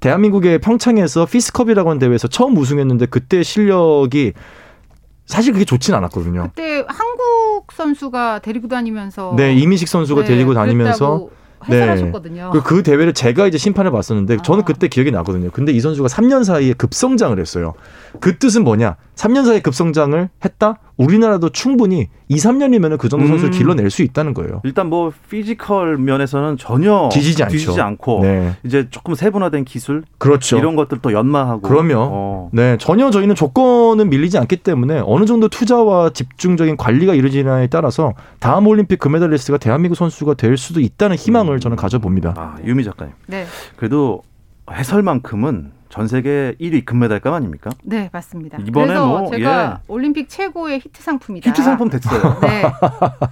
대한민국의 평창에서 피스컵이라고 하는 대회에서 처음 우승했는데 그때 실력이 사실 그게 좋진 않았거든요. 그때 한국 선수가 데리고 다니면서 네 이미식 선수가 네, 데리고 다니면서 해설하셨거든요. 네. 그 대회를 제가 이제 심판을 봤었는데 아. 저는 그때 기억이 나거든요. 근데 이 선수가 3년 사이에 급성장을 했어요. 그 뜻은 뭐냐? 3년 사이 급성장을 했다? 우리나라도 충분히 2, 3년이면 그 정도 선수를 음. 길러낼 수 있다는 거예요. 일단 뭐 physical 면에서는 전혀 뒤지지, 뒤지지 않고 네. 이제 조금 세분화된 기술 그렇죠. 이런 것들도 연마하고 그러면 어. 네 전혀 저희는 조건은 밀리지 않기 때문에 어느 정도 투자와 집중적인 관리가 이루어지냐에 따라서 다음 올림픽 금메달리스트가 대한민국 선수가 될 수도 있다는 희망을 음. 저는 가져봅니다. 아, 유미 작가님. 네. 그래도 해설만큼은 전 세계 1위 금메달감 아닙니까? 네, 맞습니다. 이번에 그래서 뭐, 제가 예. 올림픽 최고의 히트 상품이다. 히트 상품 됐어요. 네.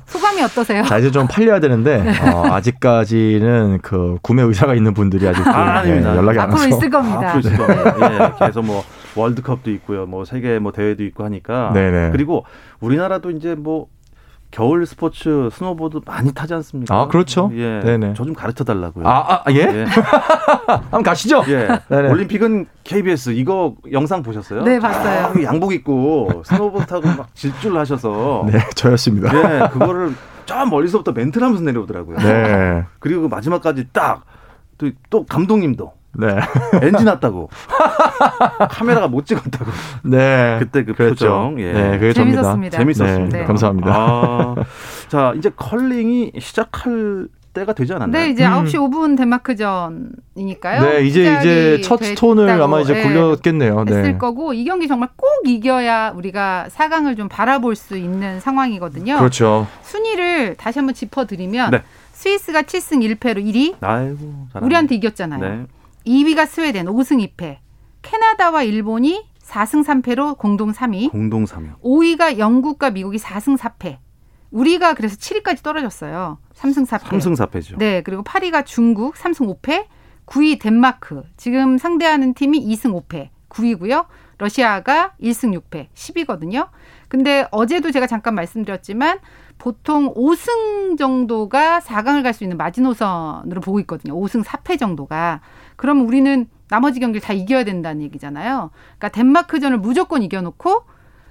소감이 어떠세요? 자, 이제 좀 팔려야 되는데 네. 어, 아직까지는 그 구매 의사가 있는 분들이 아직 아, 네, 연락이 안 와서. 앞으로 있을 겁니다. 앞으로 있을 겁니다. 예, 계속 뭐 월드컵도 있고요. 뭐 세계 뭐 대회도 있고 하니까. 네네. 그리고 우리나라도 이제 뭐 겨울 스포츠 스노보드 많이 타지 않습니까? 아 그렇죠. 예, 네네. 저 좀 가르쳐 달라고요. 아, 아 예? 예. 한번 가시죠. 예. 네네. 올림픽은 KBS 이거 영상 보셨어요? 네, 봤어요. 아, 양복 입고 스노보드 타고 막 질주를 하셔서. 네, 저였습니다. 예, 그거를 저 멀리서부터 멘트를 하면서 내려오더라고요. 네. 그리고 그 마지막까지 딱 또또 감독님도 네. 엔지 났다고. 카메라가 못 찍었다고. 네. 그때 그 그랬죠. 표정. 예. 네, 그게 재밌었습니다. 재밌었습니다. 네, 감사합니다. 아, 자, 이제 컬링이 시작할 때가 되지 않았나요? 네, 이제 음. 9시 5분 덴마크전이니까요. 네, 이제 이제 첫 스톤을 아마 이제 네, 굴렸겠네요. 네. 했을 거고 이 경기 정말 꼭 이겨야 우리가 4강을 좀 바라볼 수 있는 상황이거든요. 그렇죠. 순위를 다시 한번 짚어 드리면 네. 스위스가 7승 1패로 1위. 아이고, 우리한테 이겼잖아요. 네. 2위가 스웨덴 5승 2패. 캐나다와 일본이 4승 3패로 공동 3위. 공동 3위. 5위가 영국과 미국이 4승 4패. 우리가 그래서 7위까지 떨어졌어요. 3승 4패. 3승 4패죠. 네, 그리고 8위가 중국 3승 5패, 9위 덴마크. 지금 상대하는 팀이 2승 5패. 9위고요. 러시아가 1승 6패, 10위거든요. 근데 어제도 제가 잠깐 말씀드렸지만 보통 5승 정도가 4강을 갈 수 있는 마지노선으로 보고 있거든요. 5승 4패 정도가. 그럼 우리는 나머지 경기를 다 이겨야 된다는 얘기잖아요. 그러니까 덴마크전을 무조건 이겨놓고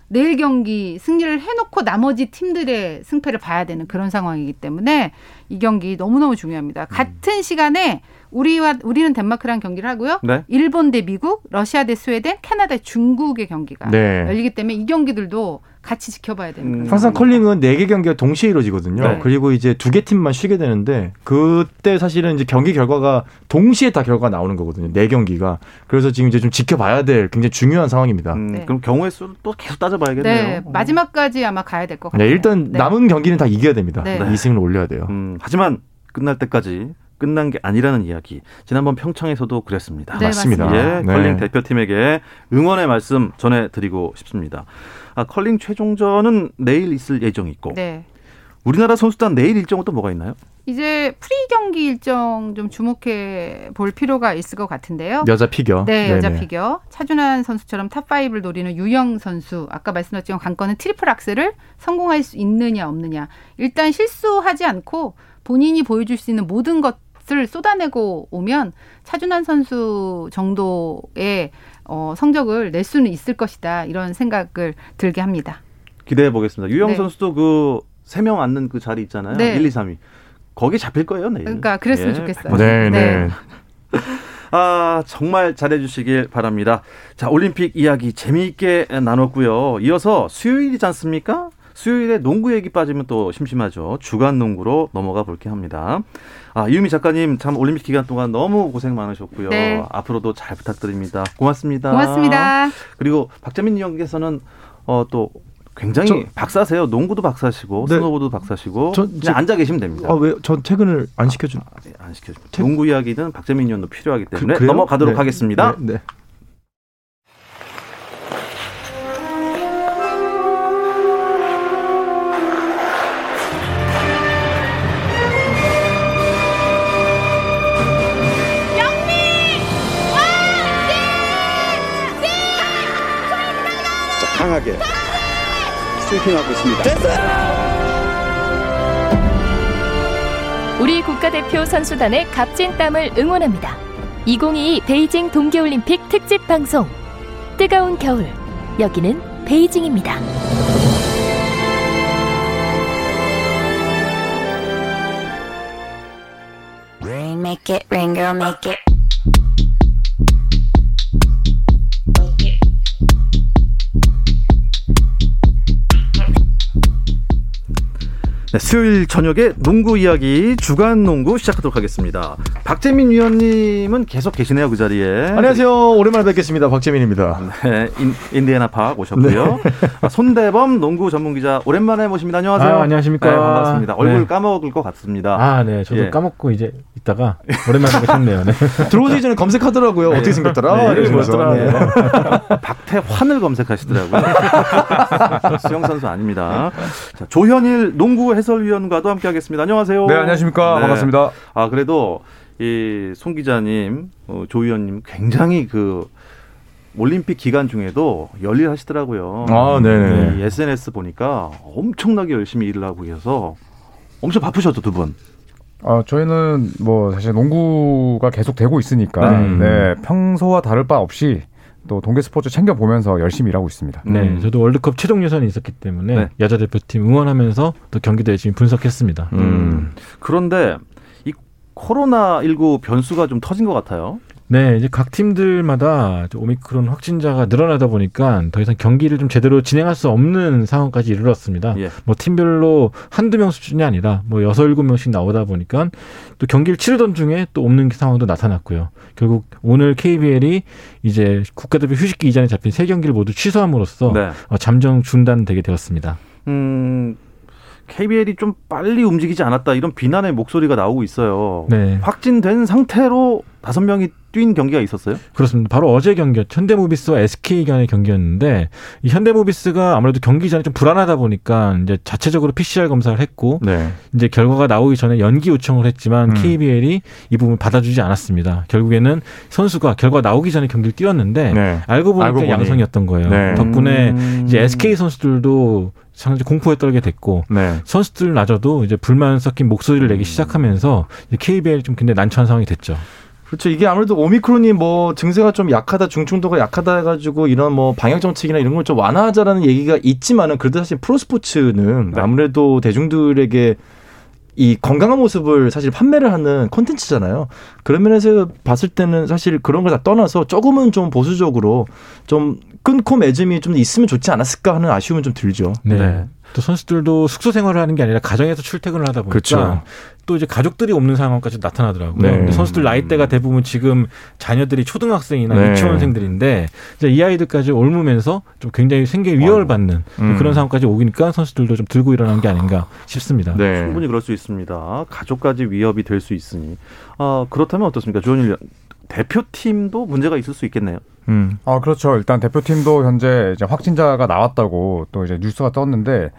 내일 경기 승리를 해놓고 나머지 팀들의 승패를 봐야 되는 그런 상황이기 때문에 이 경기 너무너무 중요합니다. 음. 같은 시간에 우리와 우리는 덴마크랑 경기를 하고요. 네? 일본 대 미국, 러시아 대 스웨덴, 캐나다, 중국의 경기가 네. 열리기 때문에 이 경기들도 같이 지켜봐야 되는 음. 항상 컬링은 네 개 경기가 동시에 이루어지거든요. 네. 그리고 이제 두 개 팀만 쉬게 되는데 그때 사실은 이제 경기 결과가 동시에 다 결과가 나오는 거거든요. 네 경기가. 그래서 지금 이제 좀 지켜봐야 될 굉장히 중요한 상황입니다. 음, 네. 그럼 경우의 수도 또 계속 따져봐야겠네요. 네. 마지막까지 아마 가야 될 것 같아요. 네, 일단 네. 남은 경기는 다 이겨야 됩니다. 네. 2승을 올려야 돼요. 음, 하지만 끝날 때까지 끝난 게 아니라는 이야기. 지난번 평창에서도 그랬습니다. 네, 맞습니다. 예, 네. 컬링 대표팀에게 응원의 말씀 전해드리고 싶습니다. 아, 컬링 최종전은 내일 있을 예정이고. 네. 우리나라 선수단 내일 일정은 또 뭐가 있나요? 이제 프리 경기 일정 좀 주목해 볼 필요가 있을 것 같은데요. 여자 피겨. 네, 여자 네네. 피겨. 차준환 선수처럼 탑5를 노리는 유영 선수. 아까 말씀드렸지만 관건은 트리플 악셀을 성공할 수 있느냐 없느냐. 일단 실수하지 않고 본인이 보여줄 수 있는 모든 것을 쏟아내고 오면 차준환 선수 정도의 어, 성적을 낼 수는 있을 것이다. 이런 생각을 들게 합니다. 기대해 보겠습니다. 유영 네. 선수도 그 세 명 앉는 그 자리 있잖아요. 네. 1, 2, 3위. 거기 잡힐 거예요, 내일. 그러니까 그랬으면 예, 좋겠어요. 네, 네. 네. 아, 정말 잘해주시길 바랍니다. 자, 올림픽 이야기 재미있게 나눴고요. 이어서 수요일이지 않습니까? 수요일에 농구 얘기 빠지면 또 심심하죠. 주간 농구로 넘어가 볼게 합니다. 아, 이유미 작가님 참 올림픽 기간 동안 너무 고생 많으셨고요. 네. 앞으로도 잘 부탁드립니다. 고맙습니다. 고맙습니다. 그리고 박재민 위원께서는 어, 또 굉장히 저, 박사세요. 농구도 박사시고 네. 스노보도 박사시고 저, 그냥 저, 앉아 계시면 됩니다. 아, 왜? 전 퇴근을 안 시켜준? 아, 네, 안 시켜준. 농구 이야기는 박재민 위원도 필요하기 때문에 그, 넘어가도록 네. 하겠습니다. 네. 강하게 스위핑하고 있습니다. 우리 국가대표 선수단의 값진 땀을 응원합니다. 2022 베이징 동계올림픽 특집 방송 뜨거운 겨울 여기는 베이징입니다. Rain, make it, rain girl, make it. 네, 수요일 저녁에 농구 이야기 주간 농구 시작하도록 하겠습니다. 박재민 위원님은 계속 계시네요 그 자리에. 안녕하세요. 오랜만에 뵙겠습니다. 박재민입니다. 네, 인, 디애나 파악 오셨고요. 네. 아, 손대범 농구 전문 기자 오랜만에 모십니다. 안녕하세요. 아, 안녕하십니까. 네, 반갑습니다. 얼굴 네. 까먹을 것 같습니다. 아, 네, 저도 예. 까먹고 이제 있다가 오랜만에 뵙겠네요. 네. 들어오기 전에 검색하더라고요. 어떻게 생겼더라? 네, 이러면서. 박태환을 검색하시더라고요. 수영 선수 아닙니다. 자, 조현일 농구 해설 위원과도 함께하겠습니다. 안녕하세요. 네, 안녕하십니까. 네. 반갑습니다. 아 그래도 이 송 기자님, 어, 조 위원님 굉장히 그 올림픽 기간 중에도 열일하시더라고요. 아, 네네. SNS 보니까 엄청나게 열심히 일을 하고 계셔서 엄청 바쁘셨죠, 두 분. 아, 저희는 뭐 사실 농구가 계속 되고 있으니까 네, 네 평소와 다를 바 없이 또 동계 스포츠 챙겨 보면서 열심히 일하고 있습니다. 네, 음. 저도 월드컵 최종 예선이 있었기 때문에 네. 여자 대표팀 응원하면서 또 경기도 열심히 분석했습니다. 음. 그런데 이 코로나 19 변수가 좀 터진 것 같아요. 네, 이제 각 팀들마다 오미크론 확진자가 늘어나다 보니까 더 이상 경기를 좀 제대로 진행할 수 없는 상황까지 이르렀습니다. 예. 뭐 팀별로 한두 명 수준이 아니라 뭐 여섯 일곱 명씩 나오다 보니까 또 경기를 치르던 중에 또 없는 상황도 나타났고요. 결국 오늘 KBL이 이제 국가대표 휴식기 이전에 잡힌 세 경기를 모두 취소함으로써 네. 어, 잠정 중단되게 되었습니다. 음, KBL이 좀 빨리 움직이지 않았다 이런 비난의 목소리가 나오고 있어요. 네. 확진된 상태로 다섯 명이 뛴 경기가 있었어요? 그렇습니다. 바로 어제 경기였 현대모비스와 SK 간의 경기였는데 이 현대모비스가 아무래도 경기 전에 좀 불안하다 보니까 이제 자체적으로 PCR 검사를 했고 네. 이제 결과가 나오기 전에 연기 요청을 했지만 음. KBL이 이 부분 을 받아주지 않았습니다. 결국에는 선수가 결과 나오기 전에 경기를 뛰었는데 네. 알고 보니까 알고 양성이었던 거예요. 네. 덕분에 음. 이제 SK 선수들도 상당히 공포에 떨게 됐고 네. 선수들마저도 이제 불만 섞인 목소리를 내기 시작하면서 KBL이 좀 굉장히 난처한 상황이 됐죠. 그렇죠. 이게 아무래도 오미크론이 뭐 증세가 좀 약하다, 중증도가 약하다 해가지고 이런 뭐 방역 정책이나 이런 걸 좀 완화하자라는 얘기가 있지만은 그래도 사실 프로스포츠는 네. 아무래도 대중들에게 이 건강한 모습을 사실 판매를 하는 콘텐츠잖아요. 그런 면에서 봤을 때는 사실 그런 걸 다 떠나서 조금은 좀 보수적으로 좀 끊고 맺음이 좀 있으면 좋지 않았을까 하는 아쉬움은 좀 들죠. 네. 네. 또 선수들도 숙소 생활을 하는 게 아니라 가정에서 출퇴근을 하다 보니까 그렇죠. 또 이제 가족들이 없는 상황까지 나타나더라고요. 네. 선수들 나이대가 대부분 지금 자녀들이 초등학생이나 네. 유치원생들인데 이제 이 아이들까지 옮으면서 좀 굉장히 생계 위협을 받는 음. 그런 상황까지 오기니까 선수들도 좀 들고 일어나는 게 아닌가 싶습니다. 네. 충분히 그럴 수 있습니다. 가족까지 위협이 될 수 있으니. 아, 그렇다면 어떻습니까? 조현일 대표팀도 문제가 있을 수 있겠네요. 음. 아, 그렇죠. 일단 대표팀도 현재 이제 확진자가 나왔다고 또 이제 뉴스가 떴는데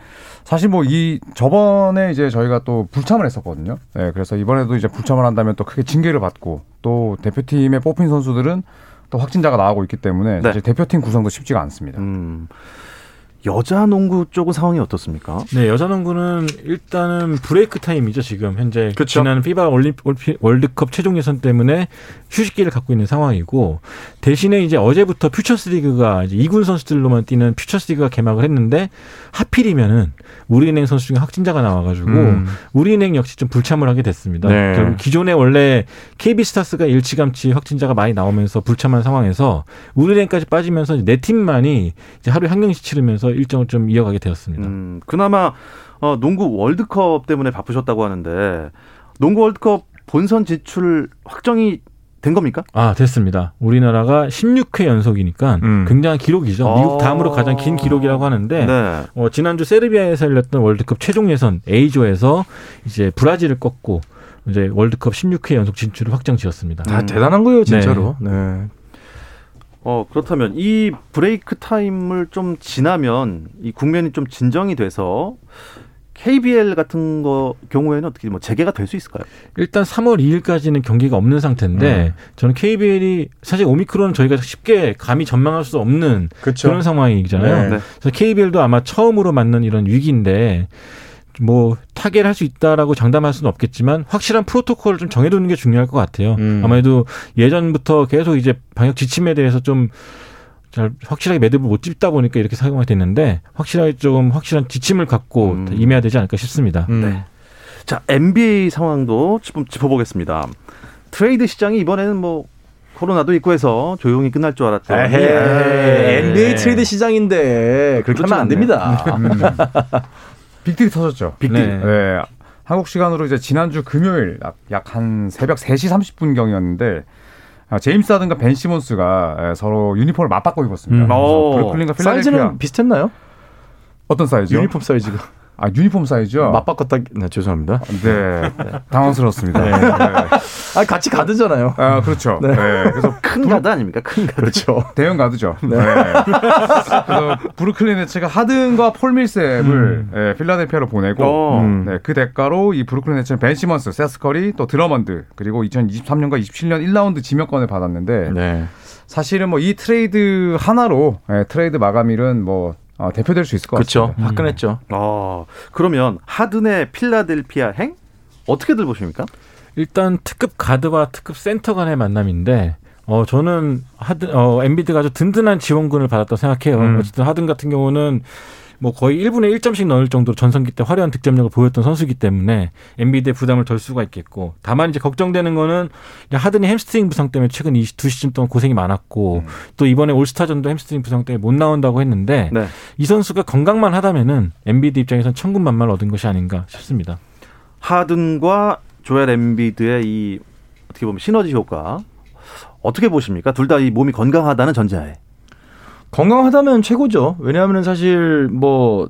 사실 뭐 이 저번에 이제 저희가 또 불참을 했었거든요. 네, 그래서 이번에도 이제 불참을 한다면 또 크게 징계를 받고 또 대표팀에 뽑힌 선수들은 또 확진자가 나오고 있기 때문에 네. 대표팀 구성도 쉽지가 않습니다. 음. 여자 농구 쪽은 상황이 어떻습니까? 네, 여자 농구는 일단은 브레이크 타임이죠, 지금. 현재. 그쵸? 지난 FIBA 올림픽, 월드컵 최종 예선 때문에 휴식기를 갖고 있는 상황이고, 대신에 이제 어제부터 퓨처스 리그가 이제 2군 선수들로만 뛰는 퓨처스 리그가 개막을 했는데, 하필이면은 우리은행 선수 중에 확진자가 나와가지고, 음. 우리은행 역시 좀 불참을 하게 됐습니다. 네. 결국 기존에 원래 KB스타스가 일찌감치 확진자가 많이 나오면서 불참한 상황에서, 우리은행까지 빠지면서 네 팀만이 이제 하루에 한 경기씩 치르면서 하면서 일정을 좀 이어가게 되었습니다. 음, 그나마 어, 농구 월드컵 때문에 바쁘셨다고 하는데 농구 월드컵 본선 진출 확정이 된 겁니까? 아, 됐습니다. 우리나라가 16회 연속이니까 음. 굉장한 기록이죠. 미국 아. 다음으로 가장 긴 기록이라고 하는데 네. 어, 지난주 세르비아에서 열렸던 월드컵 최종 예선 A조에서 이제 브라질을 꺾고 이제 월드컵 16회 연속 진출을 확정 지었습니다. 아, 대단한 거예요, 진짜로. 네. 네. 어, 그렇다면 이 브레이크 타임을 좀 지나면 이 국면이 좀 진정이 돼서 KBL 같은 거 경우에는 어떻게 뭐 재개가 될 수 있을까요? 일단 3월 2일까지는 경기가 없는 상태인데 음. 저는 KBL이 사실 오미크론 저희가 쉽게 감히 전망할 수 없는 그쵸. 그런 상황이잖아요. 네. 그래서 KBL도 아마 처음으로 맞는 이런 위기인데 뭐 타결할 수 있다라고 장담할 수는 없겠지만 확실한 프로토콜을 좀 정해두는 게 중요할 것 같아요. 음. 아무래도 예전부터 계속 이제 방역 지침에 대해서 좀 잘 확실하게 매듭을 못 짚다 보니까 이렇게 사용이 됐는데 확실하게 좀 확실한 지침을 갖고 음. 임해야 되지 않을까 싶습니다. 음. 네. 자 NBA 상황도 좀 짚어보겠습니다. 트레이드 시장이 이번에는 뭐 코로나도 있고 해서 조용히 끝날 줄 알았더니 NBA 트레이드 시장인데 그렇게 하면 안 됩니다. 음. 빅딜이 터졌죠. 빅딜. 네. 네. 한국 시간으로 이제 지난주 금요일 약 한 새벽 3시 30분 경이었는데 아, 제임스 하든과 벤 시몬스가 서로 유니폼을 맞바꿔 입었습니다. 음. 브루클린과 필라델피아 사이즈는 비슷했나요? 어떤 사이즈? 유니폼 사이즈가. 아 유니폼 사이즈요? 맞바꿨다. 네, 죄송합니다. 네, 당황스럽습니다. 네. 네. 아 같이 가드잖아요. 아 그렇죠. 네. 네. 그래서 큰 가드 아닙니까? 큰 가드. 그렇죠. 대형 가드죠. 네. 네. 그래서 브루클린 네츠가 하든과 폴 밀샙을 음. 네, 필라델피아로 보내고 어. 음. 네, 그 대가로 이 브루클린 네츠는 벤 시몬스, 세스 커리, 또 드러먼드 그리고 2023년과 27년 1라운드 지명권을 받았는데 네. 사실은 뭐 이 트레이드 하나로 네, 트레이드 마감일은 뭐 어, 대표될 수 있을 것 그쵸. 같습니다. 그렇죠. 화끈했죠. 음. 어, 그러면 하든의 필라델피아 행 어떻게들 보십니까? 일단 특급 가드와 특급 센터 간의 만남인데 어 저는 하든 어 엠비드가 아주 든든한 지원군을 받았다고 생각해요. 음. 어쨌든 하든 같은 경우는 뭐 거의 1분에 1점씩 넣을 정도로 전성기 때 화려한 득점력을 보였던 선수이기 때문에 엠비드의 부담을 덜 수가 있겠고 다만 이제 걱정되는 거는 하든이 햄스트링 부상 때문에 최근 이 두 시즌 동안 고생이 많았고 음. 또 이번에 올스타전도 햄스트링 부상 때문에 못 나온다고 했는데 네. 이 선수가 건강만 하다면은 엠비드 입장에선 천군만마를 얻은 것이 아닌가 싶습니다. 하든과 조엘 엠비드의 이 어떻게 보면 시너지 효과 어떻게 보십니까? 둘 다 이 몸이 건강하다는 전제하에. 건강하다면 최고죠. 왜냐하면 사실 뭐,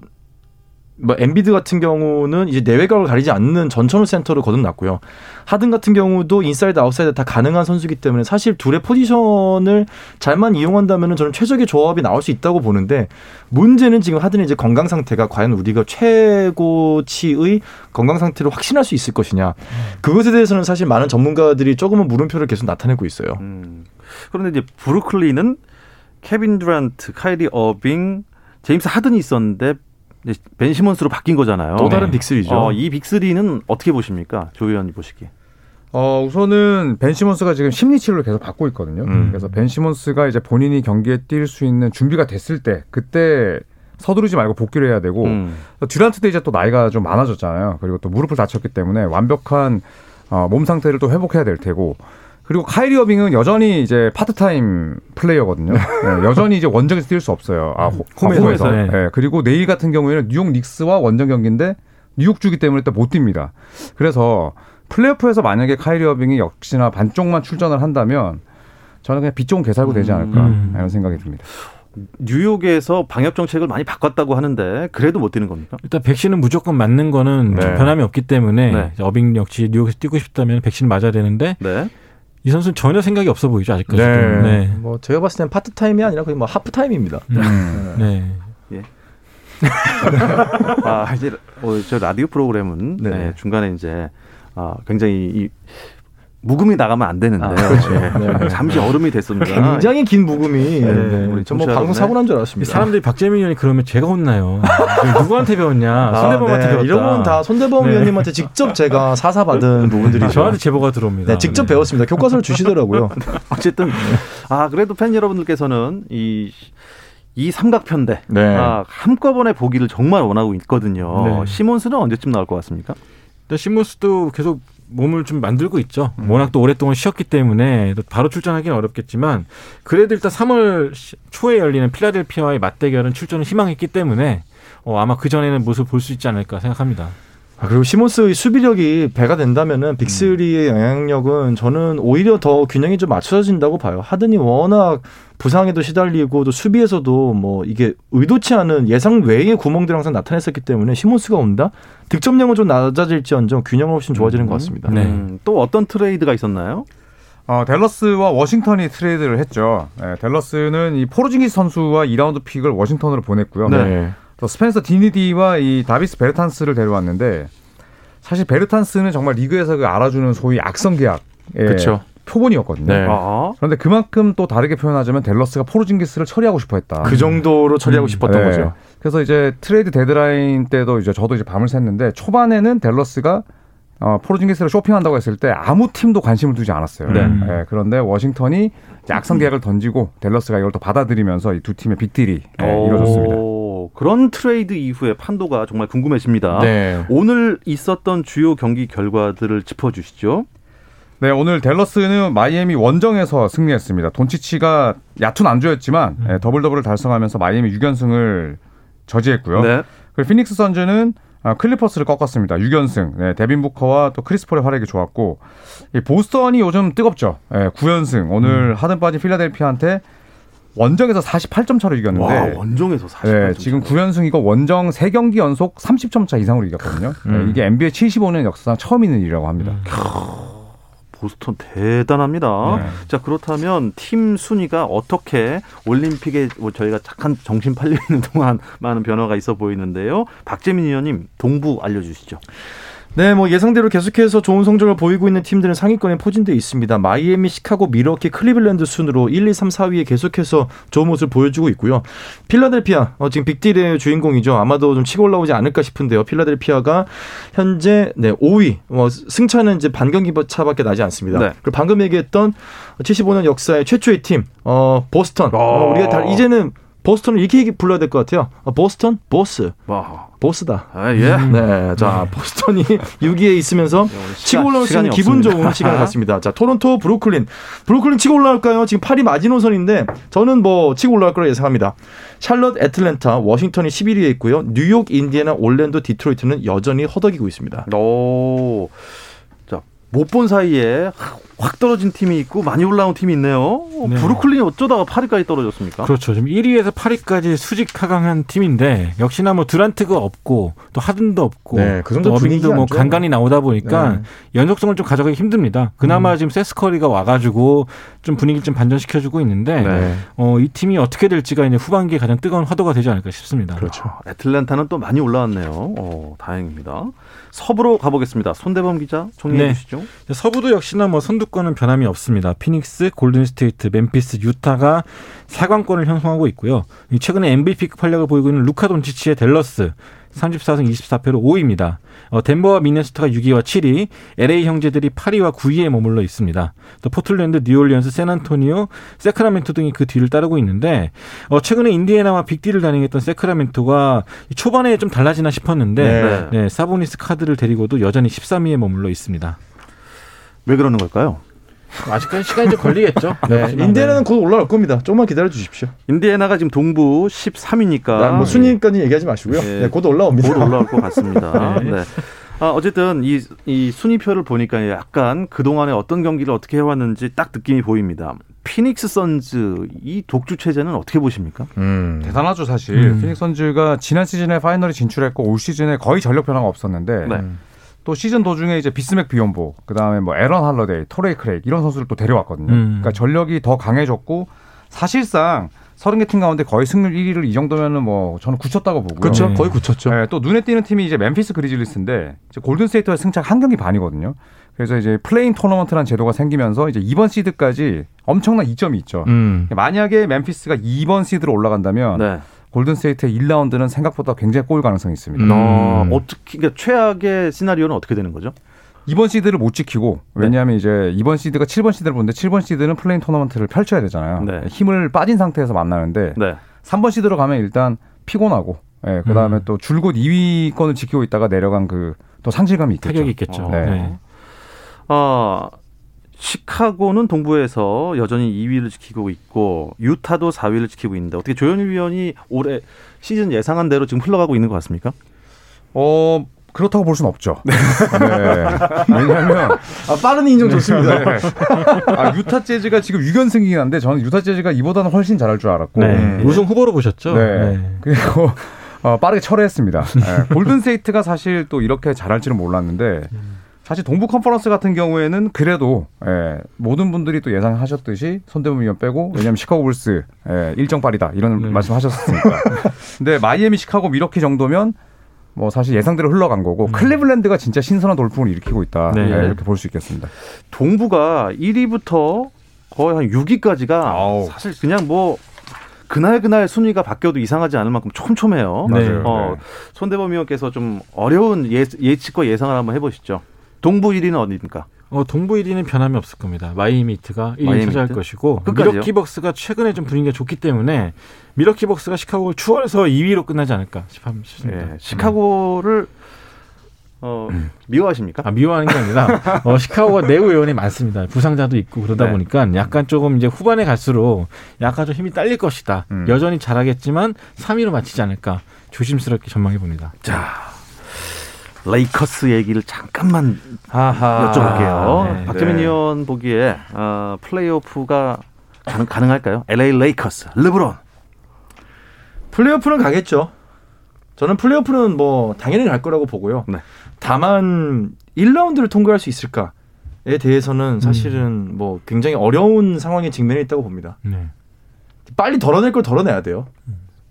뭐 엠비드 같은 경우는 이제 내외각을 가리지 않는 전천후 센터로 거듭났고요. 하든 같은 경우도 인사이드 아웃사이드 다 가능한 선수기 때문에 사실 둘의 포지션을 잘만 이용한다면 저는 최적의 조합이 나올 수 있다고 보는데 문제는 지금 하든의 이제 건강 상태가 과연 우리가 최고치의 건강 상태를 확신할 수 있을 것이냐. 그것에 대해서는 사실 많은 전문가들이 조금은 물음표를 계속 나타내고 있어요. 음. 그런데 이제 브루클린은 케빈 듀란트, 카이리 어빙, 제임스 하든이 있었는데 벤 시몬스로 바뀐 거잖아요. 또 다른 네. 빅3죠. 어, 이 빅3는 어떻게 보십니까? 조 위원이 보시기에. 어, 우선은 벤 시몬스가 지금 심리 치료를 계속 받고 있거든요. 음. 그래서 벤 시몬스가 이제 본인이 경기에 뛸 수 있는 준비가 됐을 때 그때 서두르지 말고 복귀를 해야 되고 음. 듀란트도 이제 또 나이가 좀 많아졌잖아요. 그리고 또 무릎을 다쳤기 때문에 완벽한 어, 몸 상태를 또 회복해야 될 테고 그리고 카이리 어빙은 여전히 이제 파트타임 플레이어거든요. 네, 여전히 이제 원정에서 뛸 수 없어요. 아, 홈에서. 홈에서. 네. 네. 그리고 내일 같은 경우에는 뉴욕 닉스와 원정 경기인데 뉴욕 주기 때문에 또 못 뜁니다. 그래서 플레이오프에서 만약에 카이리 어빙이 역시나 반쪽만 출전을 한다면 저는 그냥 빛 좋은 개살구 되지 않을까 음. 이런 생각이 듭니다. 뉴욕에서 방역 정책을 많이 바꿨다고 하는데 그래도 못 뛰는 겁니까? 일단 백신은 무조건 맞는 거는 네. 변함이 없기 때문에 네. 어빙 역시 뉴욕에서 뛰고 싶다면 백신 맞아야 되는데 네. 이 선수는 전혀 생각이 없어 보이죠 아직까지. 네. 네. 뭐 제가 봤을 때는 파트 타임이 아니라 거의 뭐 하프 타임입니다. 음. 네. 네. 예. 아 이제 어, 저 라디오 프로그램은 네. 네, 중간에 이제 아, 굉장히 이 묵음이 나가면 안 되는데 아, 그렇죠. 네. 네. 잠시 얼음이 됐습니다. 굉장히 긴 묵음이 네. 네. 우리 전뭐 방송 사고 난 줄 알았습니다. 사람들이 박재민 의원이 그러면 제가 혼나요. 누구한테 배웠냐? 아, 손대범한테 네. 배웠다. 이런 건 다 손대범 네. 의원님한테 직접 제가 사사 받은 부분들이 저한테 제보가 들어옵니다. 네, 직접 배웠습니다. 교과서를 주시더라고요. 어쨌든 아 그래도 팬 여러분들께서는 이 이 삼각편대 네. 아, 한꺼번에 보기를 정말 원하고 있거든요. 시몬스는 언제쯤 나올 것 같습니까? 시몬스도 계속 몸을 좀 만들고 있죠. 음. 워낙 또 오랫동안 쉬었기 때문에 바로 출전하기는 어렵겠지만 그래도 일단 3월 초에 열리는 필라델피아와의 맞대결은 출전을 희망했기 때문에 어, 아마 그 전에는 모습을 볼수 있지 않을까 생각합니다. 아, 그리고 시몬스의 수비력이 배가 된다면은 빅3의 영향력은 저는 오히려 더 균형이 좀 맞춰진다고 봐요. 하드니 워낙 부상에도 시달리고 또 수비에서도 뭐 이게 의도치 않은 예상 외의 구멍들이 항상 나타냈었기 때문에 시몬스가 온다? 득점량은 좀 낮아질지언정 균형은 훨씬 좋아지는 것 같습니다. 네. 음, 또 어떤 트레이드가 있었나요? 어, 댈러스와 워싱턴이 트레이드를 했죠. 네, 댈러스는 이 포르징기스 선수와 2라운드 픽을 워싱턴으로 보냈고요. 네. 또 스펜서 딘위디와 이 다비스 베르탄스를 데려왔는데 사실 베르탄스는 정말 리그에서 그 알아주는 소위 악성 계약 그렇죠. 표본이었거든요. 네. 아. 그런데 그만큼 또 다르게 표현하자면 댈러스가 포르징기스를 처리하고 싶어했다. 그 정도로 처리하고 음. 싶었던 네. 거죠. 그래서 이제 트레이드 데드라인 때도 이제 저도 이제 밤을 샜는데 초반에는 댈러스가 어, 포르징기스를 쇼핑한다고 했을 때 아무 팀도 관심을 두지 않았어요. 네. 네. 그런데 워싱턴이 악성 계약을 던지고 댈러스가 이걸 또 받아들이면서 이 두 팀의 빅딜이 네, 이루어졌습니다. 그런 트레이드 이후의 판도가 정말 궁금해집니다. 네. 오늘 있었던 주요 경기 결과들을 짚어주시죠. 네, 오늘 댈러스는 마이애미 원정에서 승리했습니다. 돈치치가 얕은 안주였지만 음. 네, 더블 더블을 달성하면서 마이애미 6연승을 저지했고요. 네. 그리고 피닉스 선즈는 아, 클리퍼스를 꺾었습니다. 6연승. 네, 데빈 부커와 또 크리스 폴의 활약이 좋았고 이 보스턴이 요즘 뜨겁죠. 네, 9연승. 오늘 음. 하든 빠진 필라델피아한테 원정에서 48점 차로 이겼는데 와, 원정에서 48점. 네, 지금 9연승이고 원정 3경기 연속 30점 차 이상으로 이겼거든요. 네, 음. 네, 이게 NBA 75년 역사상 처음 있는 일이라고 합니다. 음. 보스턴 대단합니다. 네. 자 그렇다면 팀 순위가 어떻게 올림픽에 뭐 저희가 잠깐 정신 팔려 있는 동안 많은 변화가 있어 보이는데요. 박재민 의원님 동부 알려주시죠. 네, 뭐 예상대로 계속해서 좋은 성적을 보이고 있는 팀들은 상위권에 포진되어 있습니다. 마이애미, 시카고, 미러키, 클리블랜드 순으로 1, 2, 3, 4위에 계속해서 좋은 모습을 보여주고 있고요. 필라델피아, 어, 지금 빅딜의 주인공이죠. 아마도 좀 치고 올라오지 않을까 싶은데요. 필라델피아가 현재 네, 5위. 뭐 승차는 이제 반 경기 차밖에 나지 않습니다. 네. 그리고 방금 얘기했던 75년 역사의 최초의 팀, 어, 보스턴. 어, 우리가 다 이제는 보스턴을 이렇게 불러야 될 것 같아요. 어, 보스턴 보스. 와. 보스다. 아, 예. 네. 자, 네. 보스턴이 6위에 있으면서 치고 올라올 수 있는 기분 좋은 시간을 갖습니다. 자, 토론토, 브루클린. 브루클린 치고 올라올까요? 지금 8위 마지노선인데 저는 뭐 치고 올라올 거라 예상합니다. 샬럿, 애틀랜타, 워싱턴이 11위에 있고요. 뉴욕, 인디애나, 올랜도, 디트로이트는 여전히 허덕이고 있습니다. 오. 못 본 사이에 확 떨어진 팀이 있고 많이 올라온 팀이 있네요. 네. 브루클린이 어쩌다가 8위까지 떨어졌습니까? 그렇죠. 지금 1위에서 8위까지 수직 하강한 팀인데 역시나 뭐 드란트가 없고 또 하든도 없고 네, 그 정도 어빙도 뭐 간간히 나오다 보니까 네. 연속성을 좀 가져가기 힘듭니다. 그나마 음. 지금 세스커리가 와가지고 좀 분위기 좀 반전시켜주고 있는데 네. 어, 이 팀이 어떻게 될지가 이제 후반기에 가장 뜨거운 화두가 되지 않을까 싶습니다. 그렇죠. 애틀랜타는 또 많이 올라왔네요. 어, 다행입니다. 서부로 가보겠습니다. 손대범 기자 정리해 네. 주시죠. 서부도 역시나 뭐 선두권은 변함이 없습니다. 피닉스, 골든스테이트, 멤피스, 유타가 4강권을 형성하고 있고요. 최근에 MVP급 활약을 보이고 있는 루카 돈치치의 델러스 34승 24패로 5위입니다. 어, 덴버와 미네소타가 6위와 7위, LA 형제들이 8위와 9위에 머물러 있습니다. 또 포틀랜드, 뉴올리언스, 샌안토니오, 새크라멘토 등이 그 뒤를 따르고 있는데 어, 최근에 인디애나와 빅딜을 다니했던 세크라멘토가 초반에 좀 달라지나 싶었는데 네. 네, 사보니스 카드를 데리고도 여전히 13위에 머물러 있습니다. 왜 그러는 걸까요? 아직까지 시간이 좀 걸리겠죠. 네. 네. 인디애나는 곧 올라갈 겁니다. 조금만 기다려 주십시오. 인디애나가 지금 동부 13위니까. 뭐 순위까지 얘기하지 마시고요. 네. 네, 곧 올라옵니다. 곧 올라올 것 같습니다. 네. 네. 아, 어쨌든 이, 이 순위표를 보니까 약간 그동안에 어떤 경기를 어떻게 해왔는지 딱 느낌이 보입니다. 피닉스 선즈 이 독주 체제는 어떻게 보십니까? 음. 대단하죠 사실. 음. 피닉스 선즈가 지난 시즌에 파이널에 진출했고 올 시즌에 거의 전력 변화가 없었는데 네. 또 시즌 도중에 이제 비스맥 비욤보, 그 다음에 뭐 애런 할러데이, 토리 크레이그 이런 선수를 또 데려왔거든요. 음. 그러니까 전력이 더 강해졌고 사실상 서른 개 팀 가운데 거의 승률 1위를 이 정도면은 뭐 저는 굳혔다고 보고요. 그렇죠. 네. 거의 굳혔죠. 네, 또 눈에 띄는 팀이 이제 멤피스 그리즐리스인데 골든스테이트와 승차 한 경기 반이거든요. 그래서 이제 플레이인 토너먼트라는 제도가 생기면서 이제 2번 시드까지 엄청난 이점이 있죠. 음. 만약에 멤피스가 2번 시드로 올라간다면 네. 골든스테이트의 1라운드는 생각보다 굉장히 꼬일 가능성이 있습니다. 음. 어, 어떻게 그러니까 최악의 시나리오는 어떻게 되는 거죠? 이번 시드를 못 지키고 네. 왜냐하면 네. 이제 이번 시드가 7번 시드를 보는데 7번 시드는 플레이인 토너먼트를 펼쳐야 되잖아요. 네. 힘을 빠진 상태에서 만나는데 네. 3번 시드로 가면 일단 피곤하고 예, 그다음에 음. 또 줄곧 2위권을 지키고 있다가 내려간 그 또 상실감이 있겠죠. 타격이 있겠죠. 어. 네. 네. 아, 시카고는 동부에서 여전히 2위를 지키고 있고 유타도 4위를 지키고 있는데 어떻게 조현일 위원이 올해 시즌 예상한 대로 지금 흘러가고 있는 것 같습니까? 어 그렇다고 볼 수는 없죠. 네. 네. 왜냐하면 아, 빠른 인정 좋습니다. 네. 아, 유타 재즈가 지금 6연승이긴 한데 저는 유타 재즈가 이보다는 훨씬 잘할 줄 알았고 네. 우승 후보로 보셨죠? 네. 네. 그리고 어, 빠르게 철회했습니다. 네. 골든스테이트가 사실 또 이렇게 잘할지는 몰랐는데 음. 사실 동부 컨퍼런스 같은 경우에는 그래도 예, 모든 분들이 또 예상하셨듯이 손대범 위원 빼고 왜냐하면 시카고 불스 예, 일정빨이다 이런 네. 말씀하셨으니까. 근데 마이애미 시카고 밀워키 정도면 뭐 사실 예상대로 흘러간 거고 음. 클리블랜드가 진짜 신선한 돌풍을 일으키고 있다 네. 예, 이렇게 볼 수 있겠습니다. 동부가 1위부터 거의 한 6위까지가 아우. 사실 그냥 뭐 그날 그날 순위가 바뀌어도 이상하지 않을 만큼 촘촘해요. 네. 어, 네. 손대범 위원께서 좀 어려운 예, 예측과 예상을 한번 해보시죠. 동부 1위는 어디입니까? 어, 동부 1위는 변함이 없을 겁니다. 마이미트가 1위 차지할 것이고 미러키벅스가 최근에 좀 분위기가 좋기 때문에 미러키벅스가 시카고를 추월해서 2위로 끝나지 않을까 싶습니다. 예, 시카고를 어, 미워하십니까? 아, 미워하는 게 아니라 어, 시카고가 내부 요원이 많습니다. 부상자도 있고 그러다 네. 보니까 약간 조금 이제 후반에 갈수록 약간 좀 힘이 딸릴 것이다. 음. 여전히 잘하겠지만 3위로 마치지 않을까 조심스럽게 전망해 봅니다. 자, 레이커스 얘기를 잠깐만 아하. 여쭤볼게요. 네. 박재민 네. 위원 보기에 어, 플레이오프가 가능, 가능 할까요? LA 레이커스, 르브론. 플레이오프는 가겠죠. 저는 플레이오프는 뭐 당연히 갈 거라고 보고요. 네. 다만 1라운드를 통과할 수 있을까에 대해서는 사실은 음. 뭐 굉장히 어려운 상황에 직면해 있다고 봅니다. 네. 빨리 덜어낼 걸 덜어내야 돼요.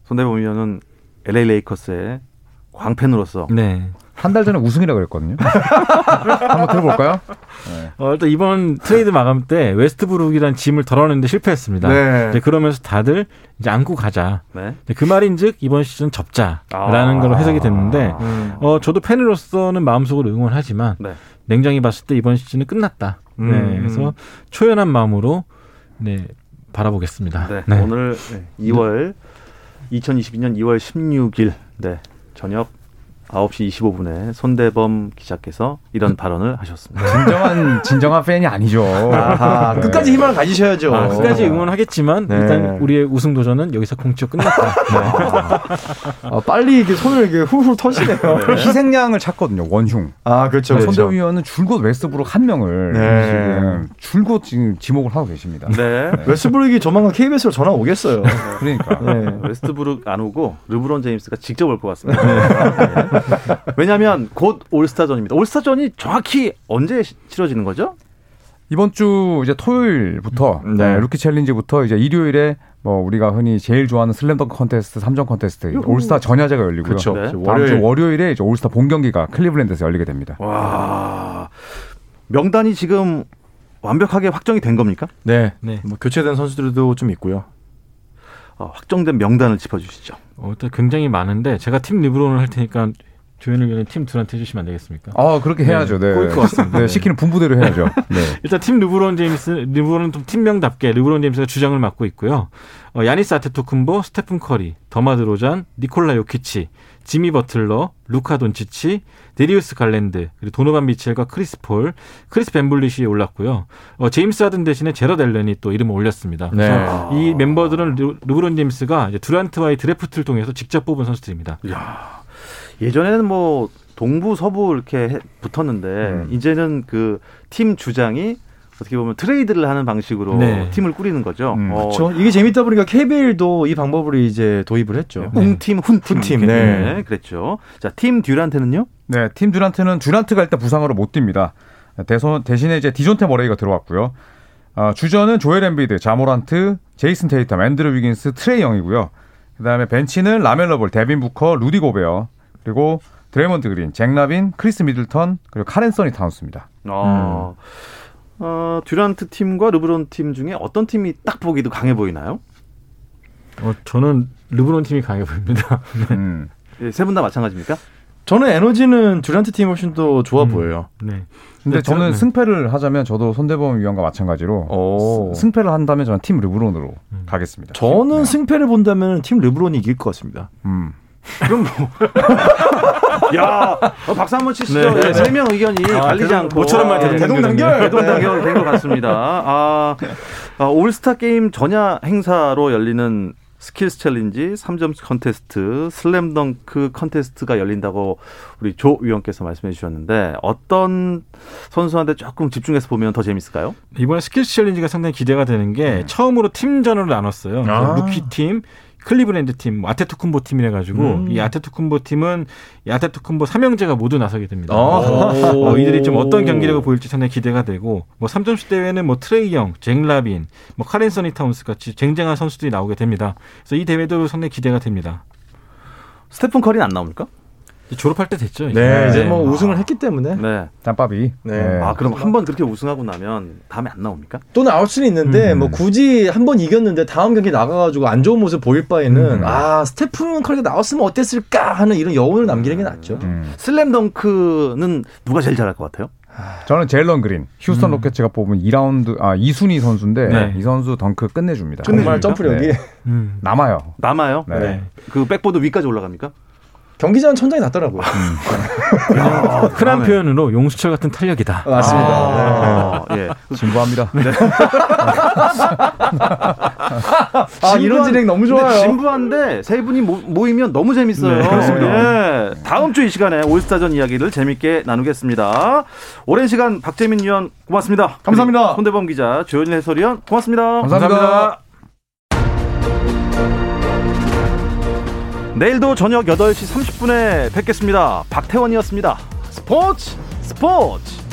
손대범 위원은 LA 레이커스의 광팬으로서 네. 한 달 전에 우승이라고 그랬거든요. 한번 들어볼까요? 네. 어, 일단 이번 트레이드 마감 때 웨스트브룩이란 짐을 덜어내는데 실패했습니다. 네. 이제 그러면서 다들 이제 안고 가자. 네. 그 말인즉 이번 시즌 접자라는 아. 걸로 해석이 됐는데 음. 어, 저도 팬으로서는 마음속으로 응원하지만 네. 냉정히 봤을 때 이번 시즌은 끝났다. 음. 네. 그래서 초연한 마음으로 네, 바라보겠습니다. 네. 네. 오늘 2월 2022년 2월 16일 네. 저녁 9시 25분에 손대범 기자께서 이런 발언을 하셨습니다. 진정한 진정한 팬이 아니죠. 아하, 네. 끝까지 희망을 가지셔야죠. 아, 끝까지 응원하겠지만 네. 일단 우리의 우승 도전은 여기서 공치고 끝났다. 네. 아, 빨리 이게 손을 이렇게 훌훌 터시네요. 네. 희생양을 찾거든요. 원흉. 아 그렇죠. 그렇죠. 손대범 위원은 줄곧 웨스트브룩 한 명을 네. 지금 줄곧 지금 지목을 하고 계십니다. 네. 웨스트브룩이 조만간 KBS로 전화 오겠어요. 그러니까 웨스트브룩 안 오고 르브론 제임스가 직접 올 것 같습니다. 왜냐하면 곧 올스타전입니다. 올스타전이 정확히 언제 치러지는 거죠? 이번 주 이제 토요일부터 음, 네. 네, 루키 챌린지부터 이제 일요일에 뭐 우리가 흔히 제일 좋아하는 슬램덩크 컨테스트, 3점 컨테스트, 유후. 올스타 전야제가 열리고요. 그렇죠. 네. 다음 주 월요일에 이제 올스타 본 경기가 클리블랜드에서 열리게 됩니다. 와. 명단이 지금 완벽하게 확정이 된 겁니까? 네. 네. 뭐 교체된 선수들도 좀 있고요. 어, 확정된 명단을 짚어주시죠. 어, 일단 굉장히 많은데 제가 팀 르브론을 할 테니까 조현일 위원님 팀 듀란트 해주시면 안 되겠습니까? 아 그렇게 해야죠. 네. 꼬일 것 같습니다. 네, 시키는 분부대로 해야죠. 네. 일단 팀 르브론 제임스, 르브론은 좀 팀명답게 르브론 제임스가 주장을 맡고 있고요. 어, 야니스 아데토쿤보, 스테픈 커리, 더마 드로잔, 니콜라 요키치, 지미 버틀러, 루카 돈치치, 대리우스 갈랜드, 그리고 도노반 미첼과 크리스 폴, 프레드 밴블릿이 올랐고요. 어, 제임스 하든 대신에 재럿 앨런이 또 이름을 올렸습니다. 네. 이 멤버들은 르, 르브론 제임스가 듀란트와의 드래프트를 통해서 직접 뽑은 선수들입니다. 이야. 예전에는 뭐 동부 서부 이렇게 붙었는데 음. 이제는 그 팀 주장이 어떻게 보면 트레이드를 하는 방식으로 네. 팀을 꾸리는 거죠. 음. 어. 그렇죠. 이게 재밌다 보니까 KBL도 이 방법을 이제 도입을 했죠. 네. 웅팀, 훈팀, 훈팀. 네. 네. 그랬죠. 자, 팀 듀란트는요? 네, 팀 듀란트는 듀란트가 일단 부상으로 못 뜁니다. 대선 대신에 이제 디존테 머레이가 들어왔고요. 어, 주전은 조엘 엠비드, 자 모란트, 제이슨 테이텀, 앤드루 위긴스, 트레이 영이고요. 그다음에 벤치는 라멜로 볼, 데빈 부커, 루디 고베어, 그리고 드레이먼드 그린, 잭 라빈, 크리스 미들턴, 그리고 칼 앤서니 타운스입니다. 아. 음. 어, 듀란트 팀과 르브론 팀 중에 어떤 팀이 딱 보기도 강해 보이나요? 어, 저는 르브론 팀이 강해 보입니다. 네. 음. 예, 세분 다 마찬가지입니까? 저는 에너지는 듀란트 팀 훨씬 더 좋아 음. 보여요. 네. 근데, 저는 네. 승패를 하자면 저도 손대범 위원과 마찬가지로 오. 승패를 한다면 저는 팀 르브론으로 음. 가겠습니다. 저는 네. 승패를 본다면 팀 르브론이 이길 것 같습니다. 음. 그럼 뭐. 야, 어, 박수 한번 치시죠. 네, 네. 세명 의견이 아, 갈리지 않고. 모처럼 말 대동단결. 대동단결 된 것 같습니다. 아, 아, 올스타 게임 전야 행사로 열리는 Skills Challenge, 3점 컨테스트, 슬램덩크 컨테스트가 열린다고 우리 조 위원께서 말씀해 주셨는데 어떤 선수한테 조금 집중해서 보면 더 재밌을까요? 이번에 Skills Challenge가 상당히 기대가 되는 게 네. 처음으로 팀전으로 나눴어요. 아. 루키 팀, 클리브랜드 팀, 아데토쿤보 팀이래 가지고 음. 이 아데토쿤보 팀은 이 아데토쿤보 삼형제가 모두 나서게 됩니다. 어, 이들이 좀 어떤 경기력을 보일지 상당히 기대가 되고 뭐 3점슛 대회는 뭐 트레이 영, 잭 라빈, 뭐 칼 앤서니 타운스 같이 쟁쟁한 선수들이 나오게 됩니다. 그래서 이 대회도 상당히 기대가 됩니다. 스테픈 커리는 안 나옵니까? 졸업할 때 됐죠. 이제. 네, 이제 뭐 우승을 했기 때문에. 네. 짬밥이. 네. 네. 아, 그럼 한 번 그렇게 우승하고 나면 다음에 안 나옵니까? 또 나올 수는 있는데 음. 뭐 굳이 한 번 이겼는데 다음 경기 나가가지고 안 좋은 모습 보일 바에는 음. 아 스테픈 커리가 나왔으면 어땠을까 하는 이런 여운을 남기는 게 낫죠. 음. 슬램덩크는 누가 제일 잘할 것 같아요? 저는 제일런 그린 휴스턴 음. 로켓츠가 뽑은 2라운드 아 2순위 선수인데 네. 이 선수 덩크 끝내줍니다. 정말 점프력이 네. 음. 남아요. 남아요? 네. 네. 그 백보드 위까지 올라갑니까? 경기장 천장이 낮더라고요. 음. 그냥 흔한 표현으로 용수철 같은 탄력이다. 아, 맞습니다. 아, 네. 예. 진부합니다. 네. 아, 이런 진행 너무 좋아요. 진부한데 세 분이 모이면 너무 재밌어요. 네, 그렇습니다. 예. 다음 주 이 시간에 올스타전 이야기를 재밌게 나누겠습니다. 오랜 시간 박재민 위원 고맙습니다. 감사합니다. 손대범 기자, 조현일 해설위원 고맙습니다. 감사합니다. 감사합니다. 내일도 저녁 8시 30분에 뵙겠습니다. 박태원이었습니다. 스포츠 스포츠